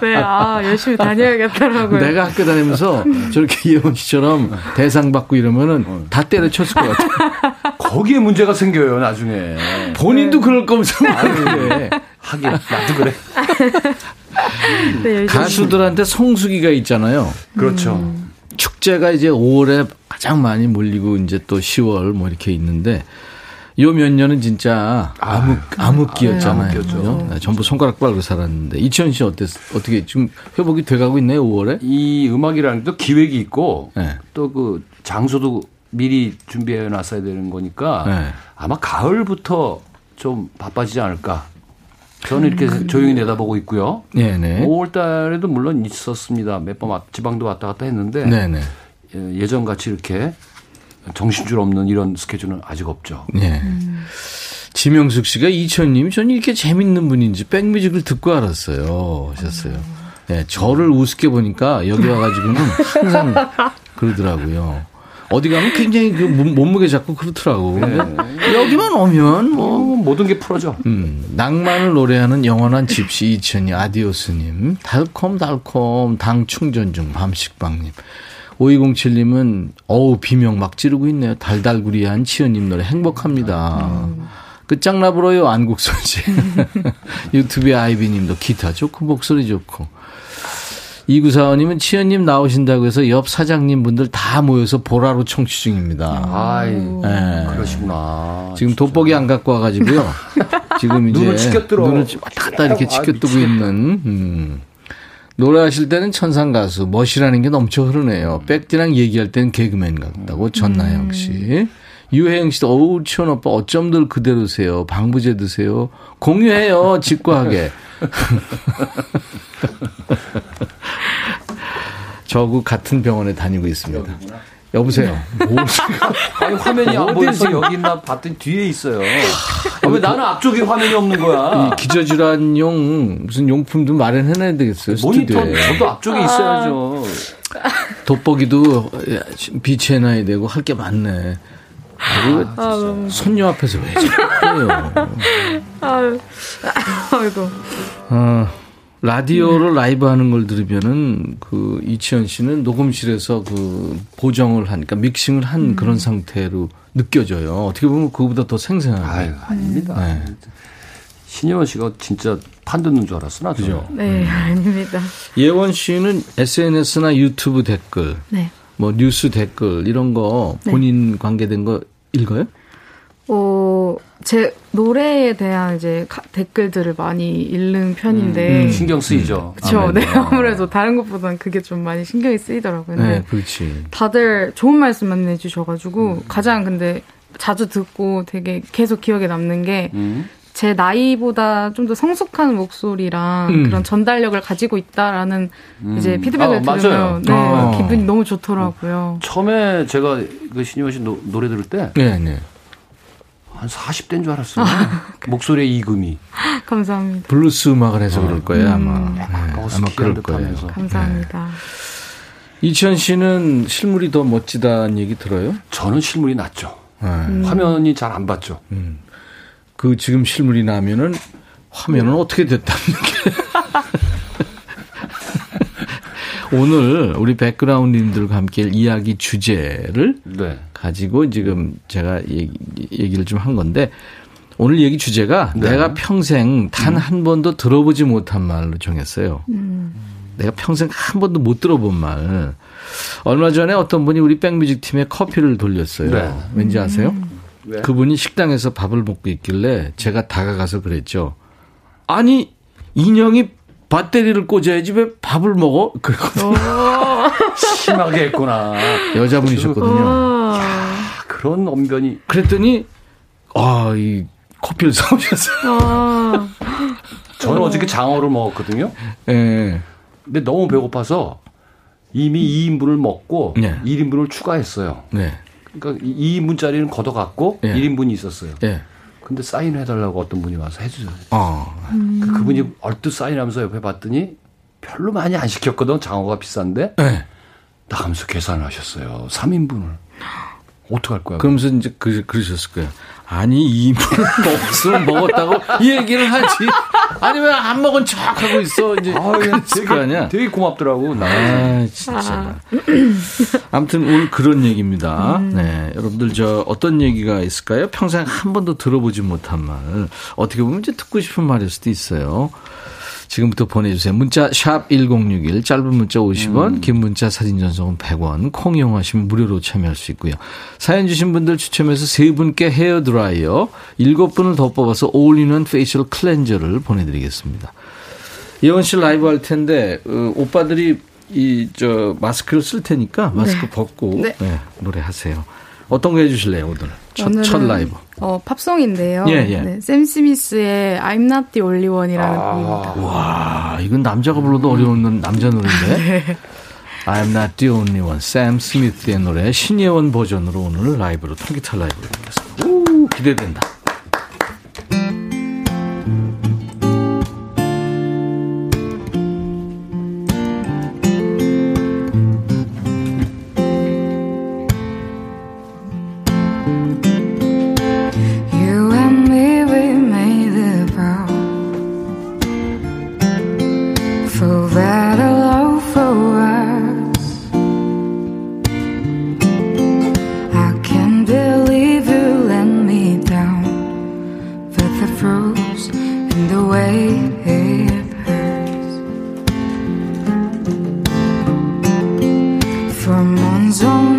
[laughs] 네, 아 열심히 다녀야겠더라고요. 내가 학교 다니면서 저렇게 예원 씨처럼 대상 받고 이러면은 다 때려쳤을 것 같아요. [laughs] 거기에 문제가 생겨요 나중에. 본인도 그럴 거면서 왜 하긴 나도 그래. 네, 가수들한테 성수기가 있잖아요. 그렇죠. 축제가 이제 5월에 가장 많이 몰리고 이제 또 10월 뭐 이렇게 있는데 요 몇 년은 진짜 암흑 암흑기였잖아요. 암흑기였죠. 그죠? 네, 전부 손가락 빨고 살았는데 이치현 씨 어땠 어떻게 지금 회복이 돼가고 있나요 5월에? 이 음악이라는 게또 기획이 있고 네. 또그 장소도 미리 준비해 놨어야 되는 거니까 네. 아마 가을부터 좀 바빠지지 않을까. 저는 이렇게 조용히 내다보고 있고요. 네네. 5월 달에도 물론 있었습니다. 몇 번 지방도 왔다 갔다 했는데 네네. 예, 예전같이 이렇게 정신줄 없는 이런 스케줄은 아직 없죠. 네. 지명숙 씨가 이천님, 전 이렇게 재밌는 분인지 백뮤직을 듣고 알았어요. 하셨어요. 네, 저를 우습게 보니까 여기 와가지고는 항상 [laughs] 그러더라고요. 어디 가면 굉장히 그 몸- 몸무게 잡고 그렇더라고. 근데 여기만 오면 뭐. 어, 모든 게 풀어져. 음, 낭만을 노래하는 영원한 집시 이천이 아디오스님, 달콤달콤 당 충전 중 밤식빵님, 5207님은 어우 비명 막 지르고 있네요. 달달구리한 치현님 노래 행복합니다. 끝장나불어요 안국선 씨. [laughs] 유튜브에 아이비님도 기타 좋고 목소리 좋고. 이구사원님은 치현님 나오신다고 해서 옆 사장님 분들 다 모여서 보라로 청취 중입니다. 아이, 네. 그러시구나. 지금 돋보기 안 갖고 와가지고요. [laughs] 지금 이제 눈을 치켜뜨려. 눈을 왔다 갔다 이렇게 아, 치켜뜨고 있는 음. 노래하실 때는 천상 가수 멋이라는 게 넘쳐 흐르네요. 백디랑 얘기할 때는 개그맨 같다고 전나영 씨. 유혜영 씨도 어우 치원 오빠 어쩜들 그대로세요. 방부제 드세요. 공유해요 직구하게. [laughs] 저하고 같은 병원에 다니고 있습니다. 여보세요. 뭐, 아니 화면이 안 보여서 여기 있나 봤더니 뒤에 있어요. 아, 왜 나는 앞쪽에 화면이 없는 거야? 이 기저질환용 무슨 용품도 마련해놔야 되겠어요. 모니터 스튜디오에. 저도 앞쪽에 있어야죠. 돋보기도 비치해놔야 되고 할 게 많네. 아, 너무. 손녀 앞에서 왜 그래요? 아유. 아이고. 어, 라디오로 라이브 하는 걸 들으면은 그 이치현 씨는 녹음실에서 그 보정을 하니까 믹싱을 한 음. 그런 상태로 느껴져요. 어떻게 보면 그거보다 더 생생하게. 아유, 아닙니다. 네. 신예원 씨가 진짜 판 듣는 줄 알았어, 나 그죠? 네, 아닙니다. 예원 씨는 SNS나 유튜브 댓글, 네. 뭐 뉴스 댓글 이런 거 네. 본인 관계된 거 읽어요? 어, 제 노래에 대한 이제 가- 댓글들을 많이 읽는 편인데. 음, 신경 쓰이죠. 그쵸. 아무래도. 네, 아무래도 다른 것보다는 그게 좀 많이 신경이 쓰이더라고요. 네, 그렇지. 다들 좋은 말씀만 해주셔가지고 가장 근데 자주 듣고 되게 계속 기억에 남는 게제 음. 나이보다 좀 더 성숙한 목소리랑 음. 그런 전달력을 가지고 있다라는 이제 피드백을 아. 들으면 네, 어. 기분이 너무 좋더라고요. 처음에 제가 그 신예원 씨 노, 노래 들을 때 네, 네. 한 40대인 줄 알았어요. 목소리의 이금이. [laughs] 감사합니다. 블루스 음악을 해서 그럴 거예요, 음. 아마. 네, 가까워 아마 그럴 거예요. 듯하면서. 감사합니다. 이치현 씨는 실물이 더 멋지다는 얘기 들어요? 저는 실물이 낫죠. 네. 음. 화면이 잘 안 봤죠. 그 지금 실물이 나면은 화면은 어떻게 됐다는 게. [laughs] 오늘 우리 백그라운드님들과 함께 이야기 주제를 네. 가지고 지금 제가 얘기, 얘기를 좀 한 건데 오늘 얘기 주제가 네. 내가 평생 단한 번도 들어보지 못한 말로 정했어요. 음. 내가 평생 한 번도 못 들어본 말. 얼마 전에 어떤 분이 우리 백뮤직 팀에 커피를 돌렸어요. 네. 왠지 아세요? 왜? 그분이 식당에서 밥을 먹고 있길래 제가 다가가서 그랬죠. 아니 인형이 배터리를 꽂아야지 왜 밥을 먹어? 그랬거든요. [laughs] 심하게 했구나. 여자분이셨거든요. 아, 그런 언변이. 그랬더니 아 이 커피를 사오셨어요. 아, 저는 어저께 장어를 먹었거든요. 예. 근데 너무 배고파서 이미 2인분을 먹고 네. 1인분을 추가했어요. 네. 그러니까 2인분짜리는 걷어갖고 예. 1인분이 있었어요. 예. 근데 사인해달라고 어떤 분이 와서 해주세요. 어. 그 그분이 얼뜻 사인하면서 옆에 봤더니 별로 많이 안 시켰거든. 장어가 비싼데. 예. 나가면서 계산을 하셨어요. 3인분을. 어떡할 거야. 그러면서 이제 그, 그러셨을 거예요. 아니, 이 인분을 먹었으면 먹었다고 이 얘기를 하지. 아니, 왜 안 먹은 척 하고 있어. 이제. 아, 그랬을 거 아니야. 되게 고맙더라고. 나. 아, 진짜. 아무튼 오늘 그런 얘기입니다. 네. 여러분들 저 어떤 얘기가 있을까요? 평생 한 번도 들어보지 못한 말. 어떻게 보면 이제 듣고 싶은 말일 수도 있어요. 지금부터 보내주세요. 문자 샵 1061, 짧은 문자 50원, 긴 문자 사진 전송은 100원, 콩 이용하시면 무료로 참여할 수 있고요. 사연 주신 분들 추첨해서 세 분께 헤어 드라이어, 일곱 분을 더 뽑아서 어울리는 facial cleanser를 보내드리겠습니다. 예원 씨 라이브 할 텐데 어, 오빠들이 이 저 마스크를 쓸 테니까 마스크 네. 벗고 네. 네, 노래하세요. 어떤 거 해주실래요 오늘 첫, 첫 라이브? 어, 팝송인데요. 예, 예. 네, 샘 스미스의 I'm Not the Only One이라는 아. 곡입니다. 와 이건 남자가 불러도 어려운 남자 노래인데. [laughs] I'm not the only one. 샘 스미스의 노래 신예원 버전으로 오늘 라이브로 통기타 라이브로 듣겠습니다. 오, 기대된다. Come on, own.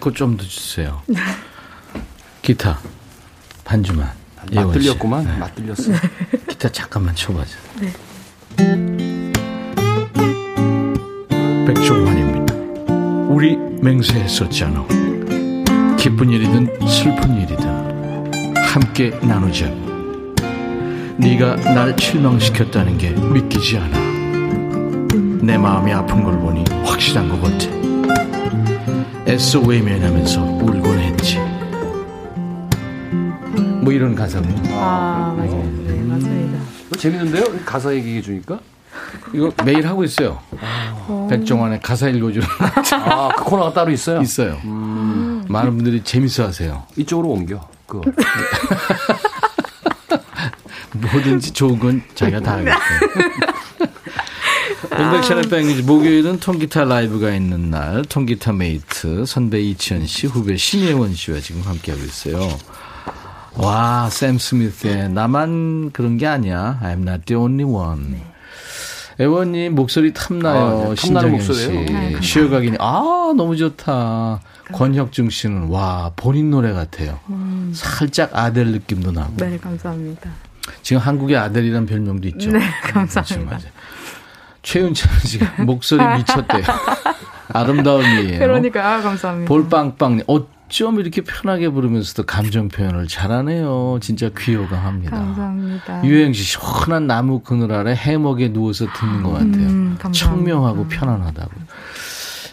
에코 좀더 주세요. 기타 반주만. 씨. 맞들렸구만. 네. 맞들렸어. 기타 잠깐만 쳐봐줘. 네. 백종환입니다. 우리 맹세했었잖아. 기쁜 일이든 슬픈 일이든 함께 나누자. 네가 날 실망시켰다는 게 믿기지 않아. 내 마음이 아픈 걸 보니 확실한 것 같아. 애써 외면하면서 울곤 했지. 뭐 이런 가사군요. 아, 맞아요. 네, 맞습니다. 이거 재밌는데요? 가사 얘기해 주니까. 이거 매일 하고 있어요. 백종환의 가사 읽어주는 아, 그 코너가 따로 있어요? 있어요. 많은 분들이 재밌어 하세요. 이쪽으로 옮겨. 그거. [laughs] 뭐든지 좋은 건 자기가 다 하겠어요. [laughs] 인백션의 뱅이지 목요일은 통기타 라이브가 있는 날 통기타 메이트 선배 이치현 씨 후배 신예원 씨와 지금 함께하고 있어요. 와, 샘 스미스의 나만 그런 게 아니야. I'm not the only one. 예원님 목소리 탐나요. 아, 네, 신정현 목소리예요. 씨. 네, 쉬어가기니 아 너무 좋다. 권혁중 씨는 와 본인 노래 같아요. 음. 살짝 아델 느낌도 나고. 네, 감사합니다. 지금 한국의 아델이란 별명도 있죠. 네, 감사합니다. 맞아요. 최윤찬 씨가 [laughs] 목소리 미쳤대요. 아름다움이에요. 그러니까 아, 감사합니다. 볼빵빵 어쩜 이렇게 편하게 부르면서도 감정 표현을 잘하네요. 진짜 귀여워합니다. 감사합니다. 유행시 시원한 나무 그늘 아래 해먹에 누워서 듣는 것 같아요. 음, 감사합니다. 청명하고 편안하다고.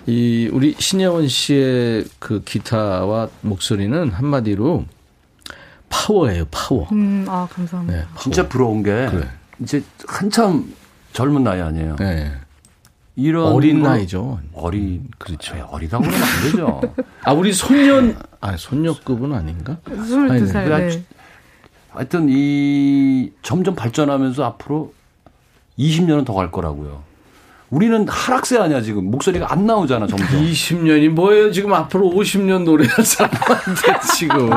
이 우리 신예원 씨의 그 기타와 목소리는 한마디로 파워예요, 파워. 음, 아, 감사합니다. 네, 파워. 진짜 부러운 게 그래. 이제 한참 젊은 나이 아니에요. 네. 이런 어린 거- 나이죠. 어리 그렇죠. 어리다고 그러면 안 되죠. [laughs] 아, 우리 손녀, 아, 손녀급은 아닌가? 22살, 아니, 네. 하여튼 이 점점 발전하면서 앞으로 20년은 더 갈 거라고요. 우리는 하락세 아니야 지금 목소리가 안 나오잖아 점점. 20년이 뭐예요? 지금 앞으로 50년 노래할 사람한테 지금.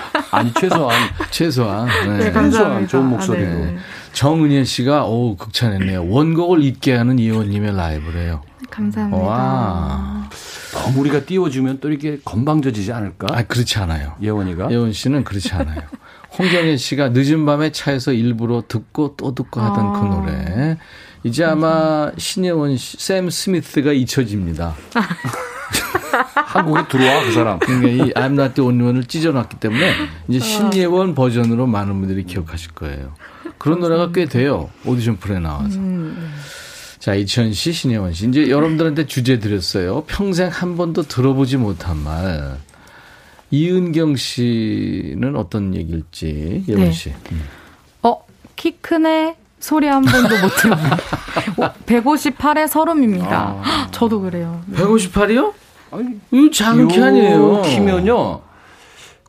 [laughs] 아니 최소한 최소한. 네. 네, 감사합니다. 좋은 목소리로. 아, 네. 정은혜 씨가 오 극찬했네요. 원곡을 잊게 하는 이원님의 라이브래요. 감사합니다. 와. 너무 우리가 띄워주면 또 이렇게 건방져지지 않을까? 아 그렇지 않아요. 예원이가 예원 씨는 그렇지 않아요. [laughs] 홍경혜 씨가 늦은 밤에 차에서 일부러 듣고 또 듣고 하던 그 아. 노래. 이제 아마 신예원 씨, 샘 스미스가 잊혀집니다. [laughs] 한국에 들어와 그 사람. 그러니까 이 I'm Not The Only One을 찢어놨기 때문에 이제 신예원 버전으로 많은 분들이 기억하실 거예요. 그런 노래가 꽤 돼요. 오디션 프로에 나와서. 자, 이천 씨, 신예원 씨. 이제 여러분들한테 주제 드렸어요. 평생 한 번도 들어보지 못한 말. 이은경 씨는 어떤 얘기일지, 예원 네. 씨. 음. 어, 키 크네. 소리 한 번도 못 들어요. 158에 서름입니다. 아. 저도 그래요. 158이요? 아니, 작은 키 아니에요. 키면요.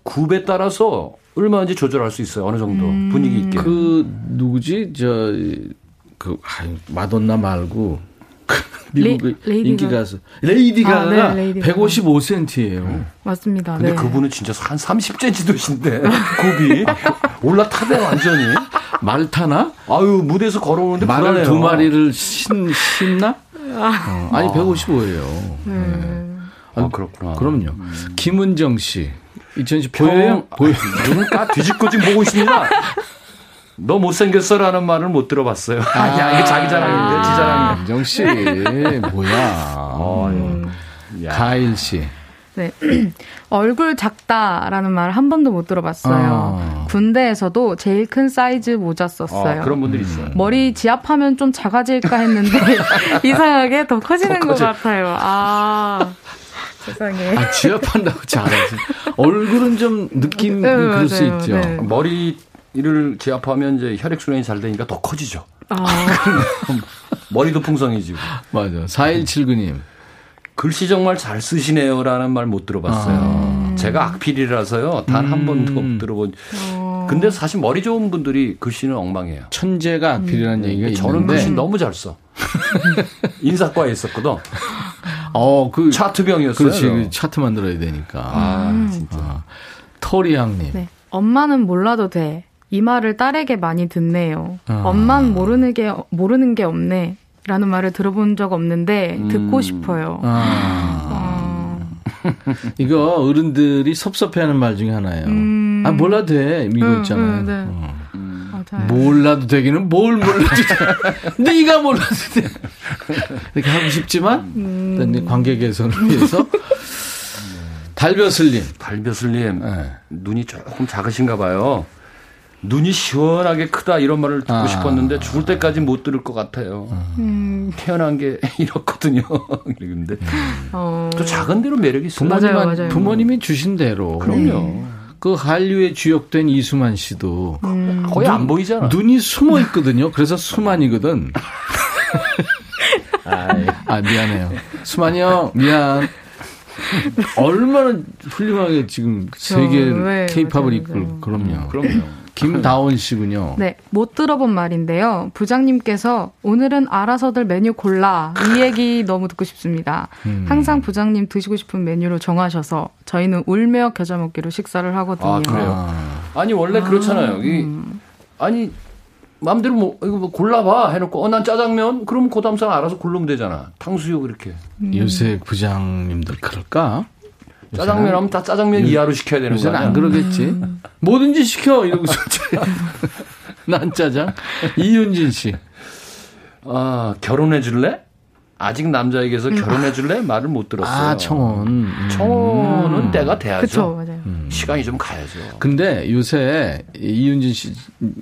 굽에 따라서 얼마인지 조절할 수 있어요. 어느 정도 음. 분위기 있게. 그, 누구지? 저, 그, 아유, 마돈나 말고. [laughs] 그 미국의 인기 가- 가수. 레이디 아, 가가 네, 레이디 가가. 155cm예요. 맞습니다. 근데 네. 그분은 진짜 한 30cm 도신데 굽이 [laughs] 올라타대 완전히. 말 타나? 아유 무대에서 걸어오는데 말을. 두 마리를 신, 신나? 어, 아니, 155예요. 아 그렇구나. 그럼요. 김은정 씨. 2010 평- 보여요? 보여. 눈을 까 뒤집고 지금 보고 있습니다. [laughs] 너 못생겼어라는 말을 못 들어봤어요. 아, 야, 이게 자기 자랑인데, 지 자랑인데. 은정 씨. 뭐야. 야. 가일 씨. 네. [clears throat] 얼굴 작다라는 말 한 번도 못 들어봤어요. 아. 군대에서도 제일 큰 사이즈 모자 썼어요. 어, 그런 분들이 있어요. 머리 지압하면 좀 작아질까 했는데 [laughs] 이상하게 더 커지는 것 같아요. 아 세상에. 아, 지압한다고 잘하지. 얼굴은 좀 느낌 네, 그럴 수 맞아요. 있죠. 네. 머리를 제압하면 이제 혈액순환이 잘 되니까 더 커지죠. 아, [laughs] 머리도 풍성해지고. 맞아. 4179님. 글씨 정말 잘 쓰시네요라는 말 못 들어봤어요. 제가 악필이라서요. 단한 음. 번도 못 들어본. 근데 사실 머리 좋은 분들이 글씨는 엉망이에요. 천재가 악필이라는 얘기가 음. 저는 있는데. 글씨 너무 잘 써. [laughs] 인사과에 있었거든. 어, 그. 차트병이었어요. 그렇지. 그 차트 만들어야 되니까. 아, 진짜. 아, 토리양님. 네. 엄마는 몰라도 돼. 이 말을 딸에게 많이 듣네요. 아. 엄만 모르는 게 모르는 게 없네. 라는 말을 들어본 적 없는데 듣고 음. 싶어요. 아. [laughs] 이거 어른들이 섭섭해하는 말 중에 하나예요. 음. 아 몰라도 돼 이거 음, 있잖아요. 음, 네. 어. 맞아요. 몰라도 되기는 뭘 몰라도 돼. [laughs] 네가 몰라도 돼. 이렇게 하고 싶지만 음. 일단 관계 개선을 위해서 달벼슬님. 달벼슬님 네. 눈이 조금 작으신가 봐요. 눈이 시원하게 크다 이런 말을 듣고 아. 싶었는데 죽을 때까지 못 들을 것 같아요. 음, 태어난 게 [laughs] 이렇거든요. 그런데 어. 또 작은 대로 매력이 있어요. 부모님 맞아요, 맞아요. 부모님이 주신 대로. 그럼요. 그 한류에 주역된 이수만 씨도 음. 거의 안 보이잖아. 눈이 숨어 있거든요. 그래서 수만이거든. [laughs] 아, 미안해요. 수만이 형, 미안. 얼마나 훌륭하게 지금 세계 네, 케이팝을 맞아요, 이끌. 그럼요. 그럼요. 김다원 씨군요. 네, 못 들어본 말인데요. 부장님께서 오늘은 알아서들 메뉴 골라. 이 얘기 너무 듣고 싶습니다. 음. 항상 부장님 드시고 싶은 메뉴로 정하셔서 저희는 울며 겨자 먹기로 식사를 하거든요. 아, 그래요? 아, 아니 원래 그렇잖아요. 이 아니 마음대로 뭐 이거 뭐 골라봐 해놓고 어 난 짜장면 그럼 그 다음상 알아서 고르면 되잖아. 탕수육 이렇게 요새 부장님들 그럴까? 짜장면 하면 다 짜장면 이하로 시켜야 되는 요새는 거야. 안 그러겠지. 뭐든지 시켜 이러고 솔직히. [laughs] 난 짜장. 이윤진 씨. 아 결혼해 줄래? 아직 남자에게서 결혼해 줄래? 말을 못 들었어요. 아 청혼. 음. 청혼은 때가 돼야죠. 그쵸, 맞아요. 시간이 좀 가야죠. 근데 요새 이윤진 씨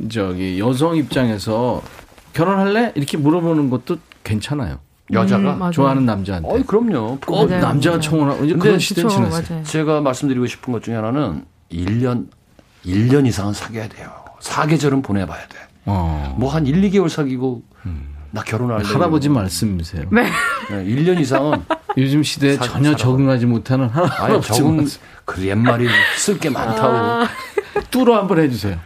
저기 여성 입장에서 결혼할래? 이렇게 물어보는 것도 괜찮아요. 여자가 음. 좋아하는 남자한테. 어이 그럼요. 꼭 맞아요, 남자가 맞아요. 청혼하고 이제 그런 시대는 그쵸, 지났어요. 맞아요. 제가 말씀드리고 싶은 것 중에 하나는 1년 1년 이상은 사귀어야 돼요. 사계절은 보내봐야 돼. 어. 뭐한 1, 2개월 사귀고 나 결혼할래. 할아버지 말씀이세요. 네. 네, 1년 이상은 [laughs] 요즘 시대에 사- 전혀 살아봐. 적응하지 못하는 할아버지 적응. 그 옛말이 쓸 게 많다고 뚜로 한번 해주세요.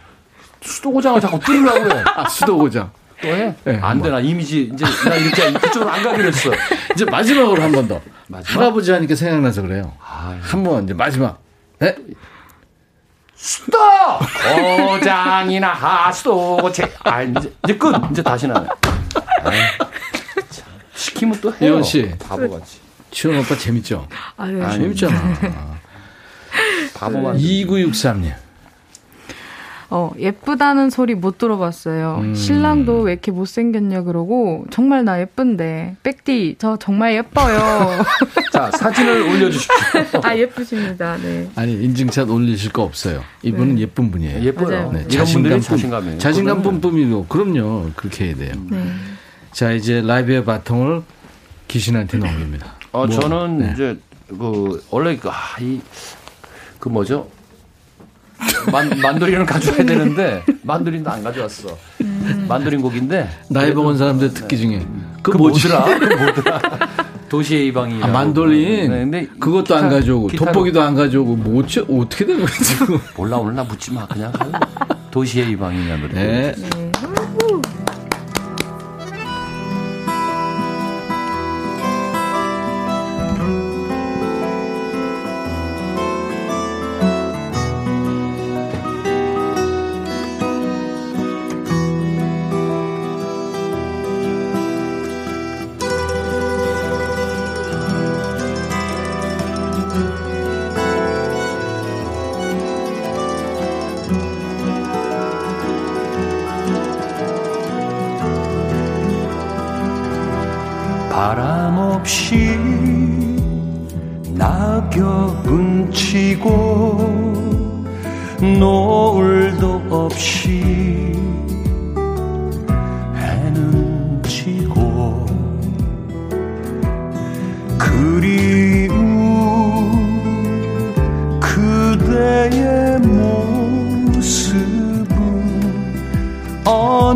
수도고장을 자꾸 뚫으려고 그래. 아, 수도고장. 또 해? 네, 안 돼. 나 이미지 이제 나 이렇게 그쪽으로 안 가기로 했어. 이제 마지막으로 한 번 더. 마지막? 할아버지 하니까 생각나서 그래요. 아, 한 번 이제 마지막. 네? 스톱! 고장이나 하수도 제, 아, 이제, 이제 끝! 이제 다시 나네. 시키면 또 해요. 혜원 씨. 바보같이. 치원 오빠 재밌죠? 아유, 아니, 재밌잖아. 바보만. 2963님. 어, 예쁘다는 소리 못 들어봤어요. 음. 신랑도 왜 이렇게 못생겼냐 그러고, 정말 나 예쁜데, 백디, 저 정말 예뻐요. [laughs] 자, 사진을 올려주십시오. 아, 예쁘십니다. 네. 아니, 인증샷 올리실 거 없어요. 이분은 네. 예쁜 분이에요. 예뻐요. 맞아요. 네, 이런 분들이 뿜- 자신감이에요. 자신감 뿜뿜이고, 그럼요. 그렇게 해야 돼요. 네. 자, 이제 라이브의 바통을 귀신한테 넘깁니다. 어, 뭐, 저는 네. 이제 그 원래 그, 아, 이, 그 뭐죠? 만, 만도린을 가져와야 되는데 만도린도 안 가져왔어. 만도린 곡인데 나이 먹은 사람들 특기 중에. 그, 그 뭐지? 뭐더라? 그 [laughs] 뭐더라? 도시의 이방이. 아, 만돌린. 근데 그것도 안 기타- 가져오고, 기타로- 돋보기도 안 가져오고, 뭐, 어째, 어떻게 된 거야, 지금. 몰라 오늘 나 묻지 마 그냥. 도시의 이방이냐 노래. 네.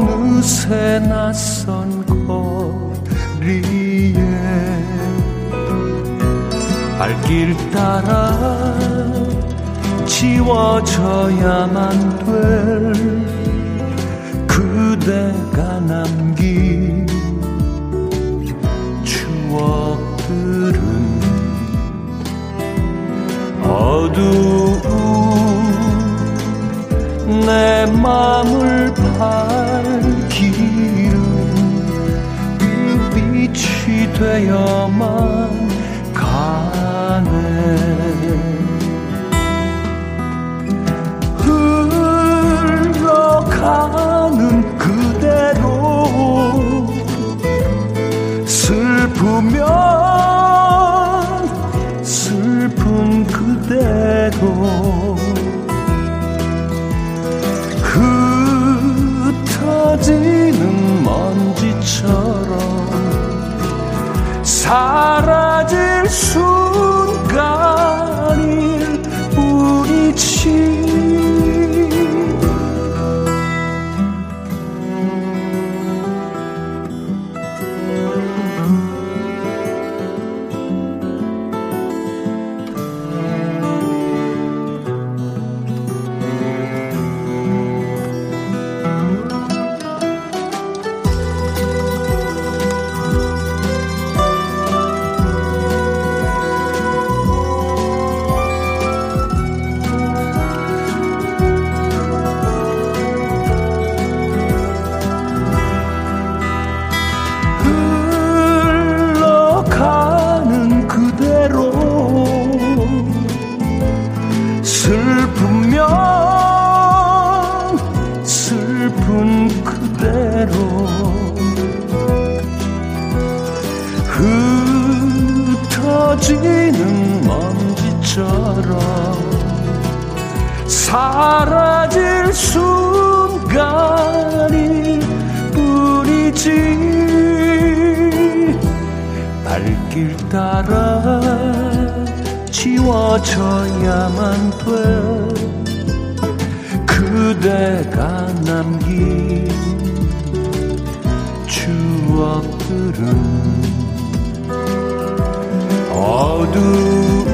어느새 낯선 거리에 발길 따라 지워져야만 될 그대가 남긴 추억들은 어두운 내 맘을 밝히는 빛이 되어만 가네. 흘러가는 그대로 슬프면 슬픈 그대로 사라질 순간일 뿐이지 흩어지는 먼지처럼 사라질 순간일 뿐이지. 발길 따라 지워져야만 돼. 그대가 남긴 추억들은 어두운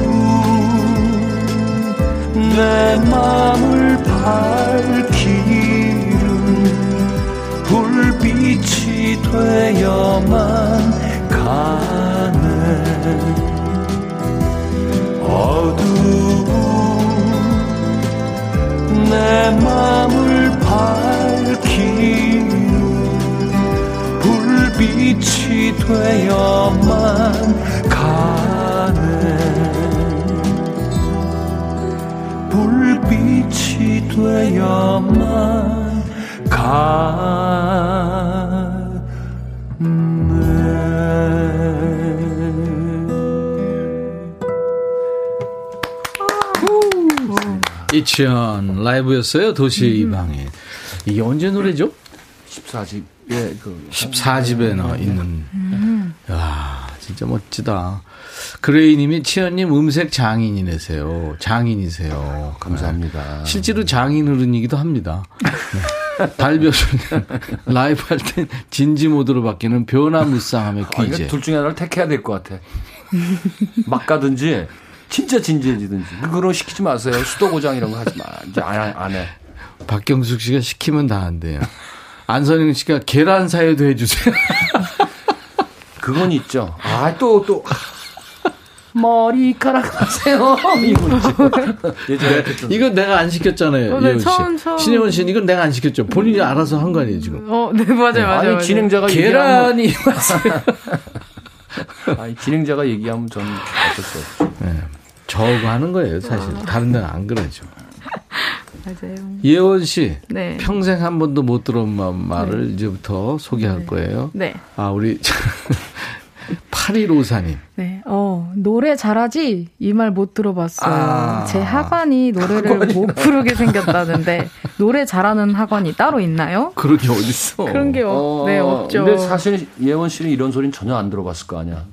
내 마음을 밝히는 불빛이 되어만 가네. 어두운 내 마음을 밝히는 빛이 되어만 가네 불빛이 되어만 가네 이치현 라이브였어요. 도시 이 방에. 이게 언제 노래죠? 14집. 예, 그 14집에 나 있는. 야 진짜 멋지다. 그레이 님이 치현님 음색 장인이세요. 장인이세요. 감사합니다. 실제로 장인 어른이기도 합니다. 네. [laughs] 달별은 라이브 할 땐 진지 모드로 바뀌는 변화무쌍함의 아, 귀재. 둘 중에 하나를 택해야 될 것 같아. 막 가든지 진짜 진지해지든지 그거는 시키지 마세요. 수도 고장 이런 거 하지 마. 이제 안, 안 해. 박경숙 씨가 시키면 다 한대요. 안선영 씨가 계란 사유도 해주세요. [laughs] 그건 있죠. 아, 또, 또. 머리카락 하세요. [laughs] 이거. 예전에 이건 내가 안 시켰잖아요. 어, 네. 처음, 처음. 신혜원 씨는 이건 내가 안 시켰죠. 본인이 알아서 한 거 아니에요, 지금. 어, 네, 맞아요, 맞아요. 아니, 맞아요. 진행자가 계란이 얘기하면, [laughs] 아니, 진행자가 얘기하면 저는 어쩔 수 없죠. 네. 저거 하는 거예요, 사실. 다른 데는 안 그러죠. 맞아요. 예원 씨. 네. 평생 한 번도 못 마- 말을 이제부터 소개할 거예요. 네. 아, 우리 [laughs] 8154님. 네, 어, 노래 잘하지? 이 말 못 들어봤어요. 아. 제 하관이 노래를 못 부르게 생겼다는데, 노래 잘하는 학원이 따로 있나요? 그런 게 어딨어. 그런 게, 없, 네, 없죠. 근데 사실 예원 씨는 이런 소리는 전혀 안 들어봤을 거 아니야.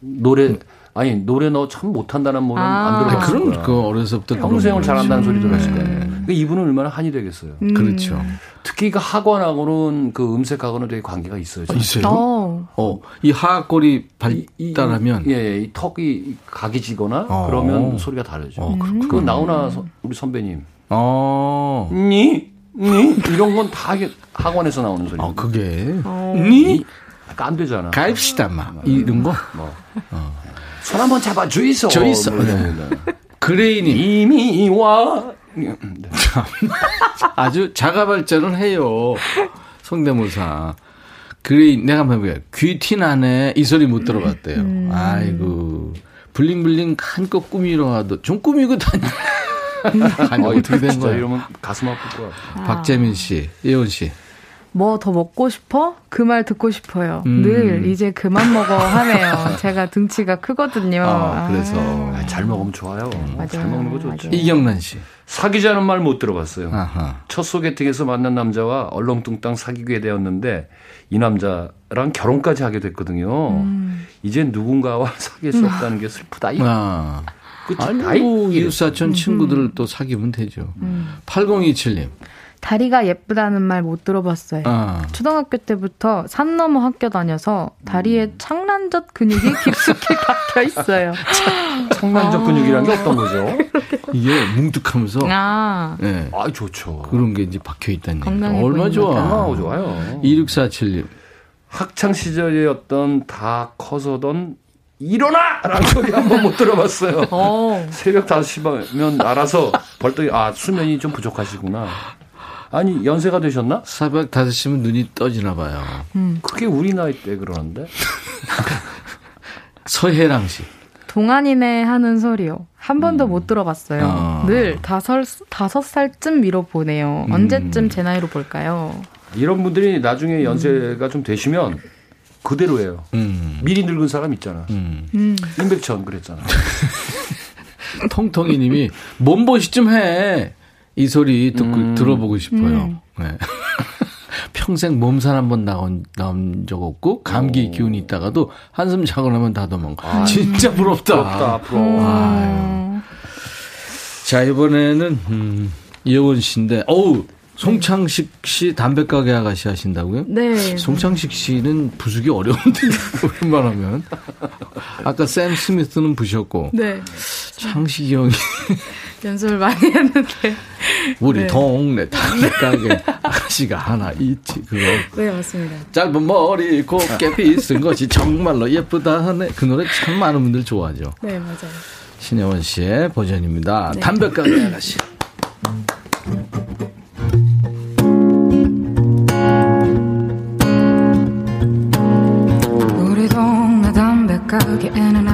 노래, 아니, 노래 너 참 못한다는 말은 아. 안 아, 들어봤을 그런, 거야. 그 어려서부터. 평생을 잘한다는 소리 들었을 네. 거예요. 그러니까 이분은 얼마나 한이 되겠어요. 음. 그렇죠. 특히 그 학원하고는 그 음색하고는 되게 관계가 있어요. 저는. 있어요? 어, 어, 이 하악골이 이- 이- 발달하면. 예, 예, 이 턱이 각이 지거나 어. 그러면 소리가 다르죠. 어, 그렇구나. 그건 나오나 서- 우리 선배님. 어. 니? 니? 이런 건 다 학원에서 나오는 소리. 어, 그게. 어. 니? 약간 안 되잖아. 가입시다, 막. 이런 거. 뭐. 손 한번 잡아 주이소. 주이소. 뭐 네. 거. 그레이님. 이미 와. 네. 아주 자가 발전을 해요. 성대모사. 그레이, 내가 한번 해볼게요. 귀티 나네. 이 소리 못 들어봤대요. 음. 아이고. bling bling 한껏 꾸미러 하도 좀 꾸미고 다니. 아니, 어이, 어떻게 된 거야? 이러면 가슴 아플 거야. 박재민 씨, 예원 씨. 뭐 더 먹고 싶어? 그 말 듣고 싶어요. 음. 늘 이제 그만 먹어 하네요. [laughs] 제가 등치가 크거든요. 아, 그래서. 아, 잘 먹으면 좋아요. 잘 먹는 거 좋죠. 맞아요. 이경란 씨. 사귀자는 말 못 들어봤어요. 아하. 첫 소개팅에서 만난 남자와 얼렁뚱땅 사귀게 되었는데 이 남자랑 결혼까지 하게 됐거든요. 음. 이제 누군가와 [laughs] 사귈 수 없다는 게 슬프다. 이 아. 끝이 아니, 뭐. 이웃사촌 친구들을 또 사귀면 되죠. 8027님. 다리가 예쁘다는 말 못 들어봤어요. 아. 초등학교 때부터 산 넘어 학교 다녀서 다리에 창란젓 근육이 [laughs] 깊숙이 박혀 있어요. 창만적 근육이라는 게 어떤 거죠? [laughs] 이게 뭉툭하면서. 아, 예. 아, 좋죠. 그런 게 이제 박혀 있다는 얘기. 건강해 얼마나 보이는 좋아. 건강하고 좋아요. 2647님. 학창 시절이었던 다 커서던 일어나! 라는 소리 한번 못 들어봤어요. 어, 새벽 5시면 알아서 벌떡, 아, 수면이 좀 부족하시구나. 아니, 연세가 되셨나? 새벽 5시면 눈이 떠지나 봐요. 그게 우리 나이 때 그러는데? [laughs] 서혜랑 씨. 동안이네 하는 소리요. 한 번도 못 들어봤어요. 아. 늘 다섯, 다섯 살쯤 미뤄 보네요. 음. 언제쯤 제 나이로 볼까요? 이런 분들이 나중에 연세가 좀 되시면 그대로예요. 음. 미리 늙은 사람 있잖아. 음. 음. 임백천 그랬잖아. [laughs] 통통이 님이 몸보시 좀 해. 이 소리 듣고 음. 들어보고 싶어요. 음. 네. [laughs] 평생 몸살 한 번 나온, 나온 적 없고, 감기 기운이 있다가도 한숨 자고 나면 다 도망가. [laughs] 진짜 부럽다. 부럽다, 부러워. 음. 자, 이번에는, 음, 예원 씨인데, 어우, 송창식 씨 담배 가게 아가씨 하신다고요? 네. 송창식 씨는 부수기 어려운데, [laughs] 웬만하면. 아까 샘 스미스는 부셨고, 네. 창식이 형이 [laughs] 연습을 많이 했는데. 우리 네. 동네 담배 가게 아가씨가 하나 있지, 그거. 네, 맞습니다. 짧은 머리 곱게 빗은 것이 정말로 예쁘다 하네. 그 노래 참 많은 분들 좋아하죠. 네, 맞아요. 신혜원 씨의 버전입니다. 네. 담배 가게 아가씨.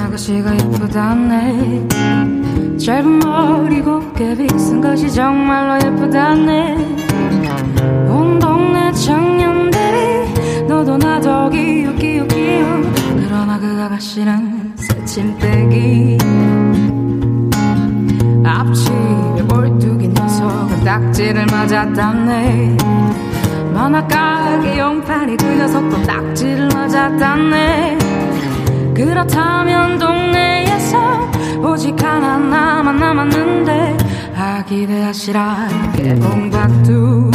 아가씨가 예쁘다네. 짧은 머리 곱게 빗은 것이 정말로 예쁘다네. 온 동네 청년들이 너도 나도 기웃 기웃 기웃. 그러나 그 아가씨는 새침대기. 앞집에 볼뚜기 녀석은 딱지를 맞았다네. 만화가게 용판이 그 녀석도 딱지를 맞았다네 그렇다면 동네에서 오직 하나 나만 남았는데 아 기대하시라. 개봉박두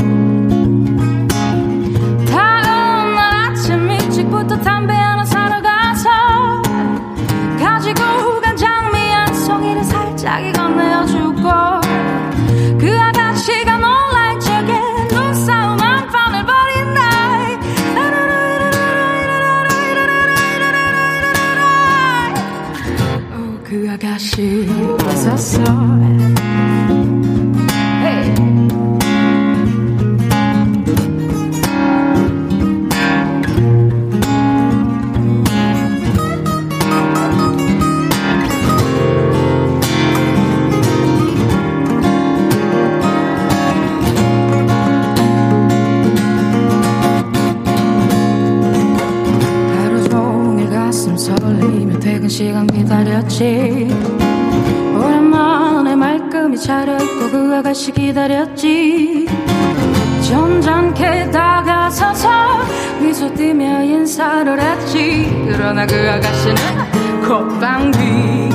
웃었 아가씨 기다렸지. 점잖게 다가서서 미소 띠며 인사를 했지. 그러나 그 아가씨는 콧방귀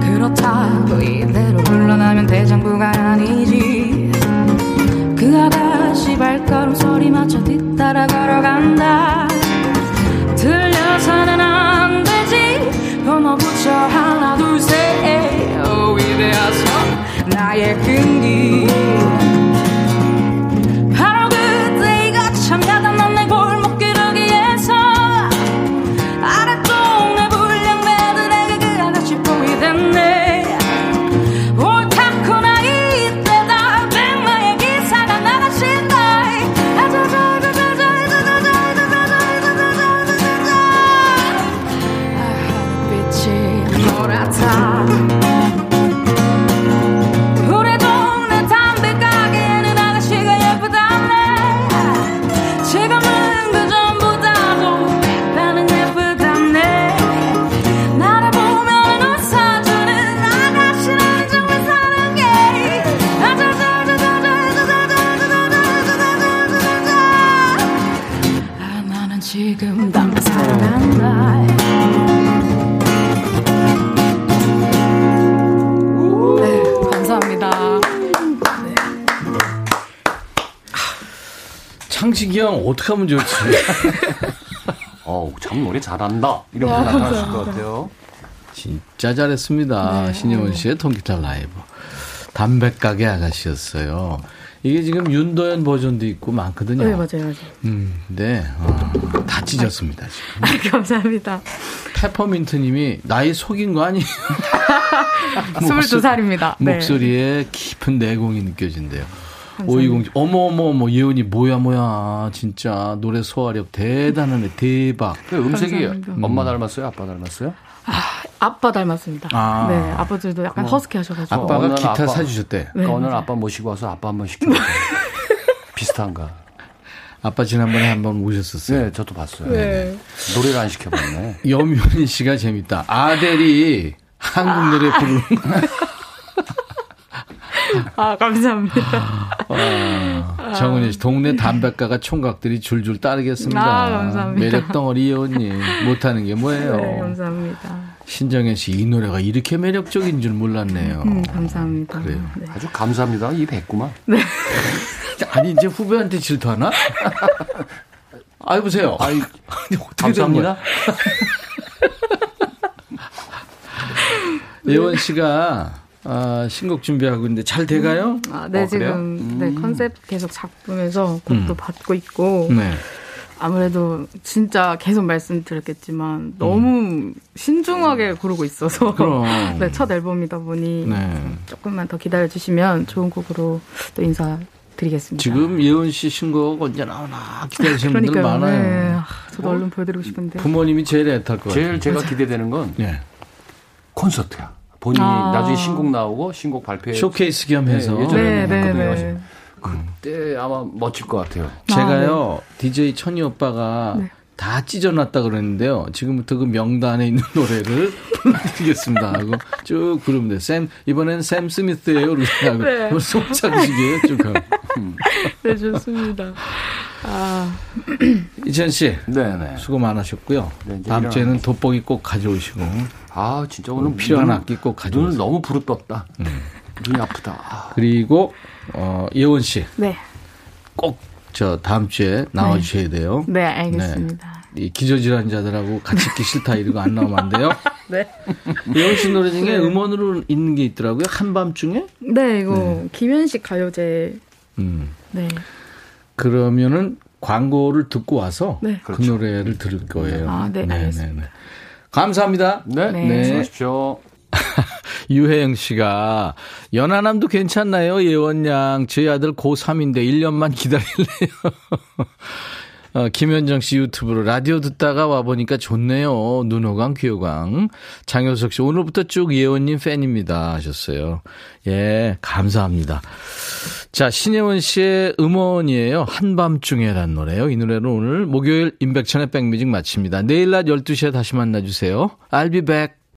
그렇다고 이대로 물러나면 대장부가 아니지. 그 아가씨 발걸음 소리 맞춰 뒤따라 걸어간다. 들려서는 안 되지. 번호 붙여 나의 끈 형 어떻게 하면 좋지? 어우, 참 노래 잘한다. 이런 거 나타났을 것 같아요. 진짜 잘했습니다. 신혜원 씨의 통기타 라이브. 담배가게 아가씨였어요. 이게 지금 윤도현 버전도 있고 많거든요. 네, 맞아요, 맞아요. 음, 네. 어, 다 찢었습니다, 지금. 아, 감사합니다. 페퍼민트 님이 나이 속인 거 아니에요? [laughs] [laughs] 22살입니다. 네. 목소리에 깊은 내공이 느껴진대요. 오이공지 어머 어머 어머 예원이 뭐야 뭐야 진짜 노래 소화력 대단하네 대박. 그 음색이 감사합니다. 엄마 닮았어요? 아빠 닮았어요? 아빠 닮았습니다. 아. 네, 아버지도 약간 어. 허스키 하셔가지고. 아빠가 기타 아빠- 사주셨대. 네, 그러니까 오늘. 아빠 모시고 와서 아빠 한번 시켜보자. [laughs] 비슷한가? 아빠 지난번에 한번 오셨었어요. 네, 저도 봤어요. 네. 노래를 안 시켜봤네. [laughs] 염윤희 씨가 재밌다. 아델이 한국 노래 부르는 [laughs] 거. 아, 감사합니다. 아, 정은희 씨, 동네 담배가가 총각들이 줄줄 따르겠습니다. 아, 감사합니다. 매력 덩어리 예원님 못하는 게 뭐예요? 네, 감사합니다. 신정현 씨, 이 노래가 이렇게 매력적인 줄 몰랐네요. 음, 감사합니다. 그래요. 네. 아주 감사합니다. 이 뵙구만. [laughs] 아니 이제 후배한테 질투하나? [laughs] 아이 보세요. 아이? 감사합니다. [laughs] 예원 씨가 아, 신곡 준비하고 있는데 잘 돼가요? 아, 네, 어? 지금 네, 컨셉 계속 잡으면서 곡도 음. 받고 있고 네. 아무래도 진짜 계속 말씀드렸겠지만 너무 신중하게 고르고 있어서 [laughs] 그럼. [laughs] 네, 첫 앨범이다 보니 네. 조금만 더 기다려 주시면 좋은 곡으로 또 인사 드리겠습니다. 지금 예원 씨 신곡 언제 나오나 기다리시는 분들 그러니까요. 많아요. 네. 아, 저도 얼른 보여드리고 싶은데. 부모님이 제일 애탈 것 같아요. 제일 제가 기대되는 건 네. 콘서트야. 본인이 아. 나중에 신곡 나오고 신곡 발표해 쇼케이스 겸 해서. 예전에 네, 네, 했거든요. 네. 그때 아마 멋질 것 같아요. 제가요, DJ 천이 오빠가 네. 다 찢어놨다 그랬는데요. 지금부터 그 명단에 있는 [laughs] 노래를 불러드리겠습니다 하고 쭉 부르면 돼요. 샘, 이번엔 샘 스미스예요. 네. 네. 손차기시게요. 쭉 가고. [laughs] 네, 좋습니다. 아, 이천 씨. 네네. 수고 많으셨고요. 네, 다음 일어나- 주에는 돋보기 꼭 가져오시고. 아 진짜 오늘 필요한 눈- 악기 꼭 눈을 가져오세요. 음. 너무 부릅떴다. 눈이 아프다. 아, 그리고, 어, 예원 씨. 네. 꼭 저 다음 주에 나와 주셔야 돼요. 네, 알겠습니다. 이 기저질환자들하고 같이 있기 싫다 이러고 안 나오면 안 돼요. [laughs] 네. 예원 씨 노래 중에 네. 음원으로 있는 게 있더라고요. 한밤중에. 네, 이거 김현식 가요제. 음. 네. 그러면은 광고를 듣고 와서 네. 그 노래를 들을 거예요. 아, 네, 알겠습니다. 감사합니다. 네. 네. 수고하십시오. [laughs] 유혜영 씨가 연하남도 괜찮나요? 예원양 저희 아들 고3인데 1년만 기다릴래요. 어, 김현정 씨 유튜브로 라디오 듣다가 와보니까 좋네요. 눈호강, 귀호강. 장효석 씨, 오늘부터 쭉 예원님 팬입니다. 하셨어요. 예, 감사합니다. 자, 신예원 씨의 음원이에요. 한밤중에란 노래요. 이 노래는 오늘 목요일 임백천의 백뮤직 마칩니다. 내일 낮 12시에 다시 만나주세요. I'll be back.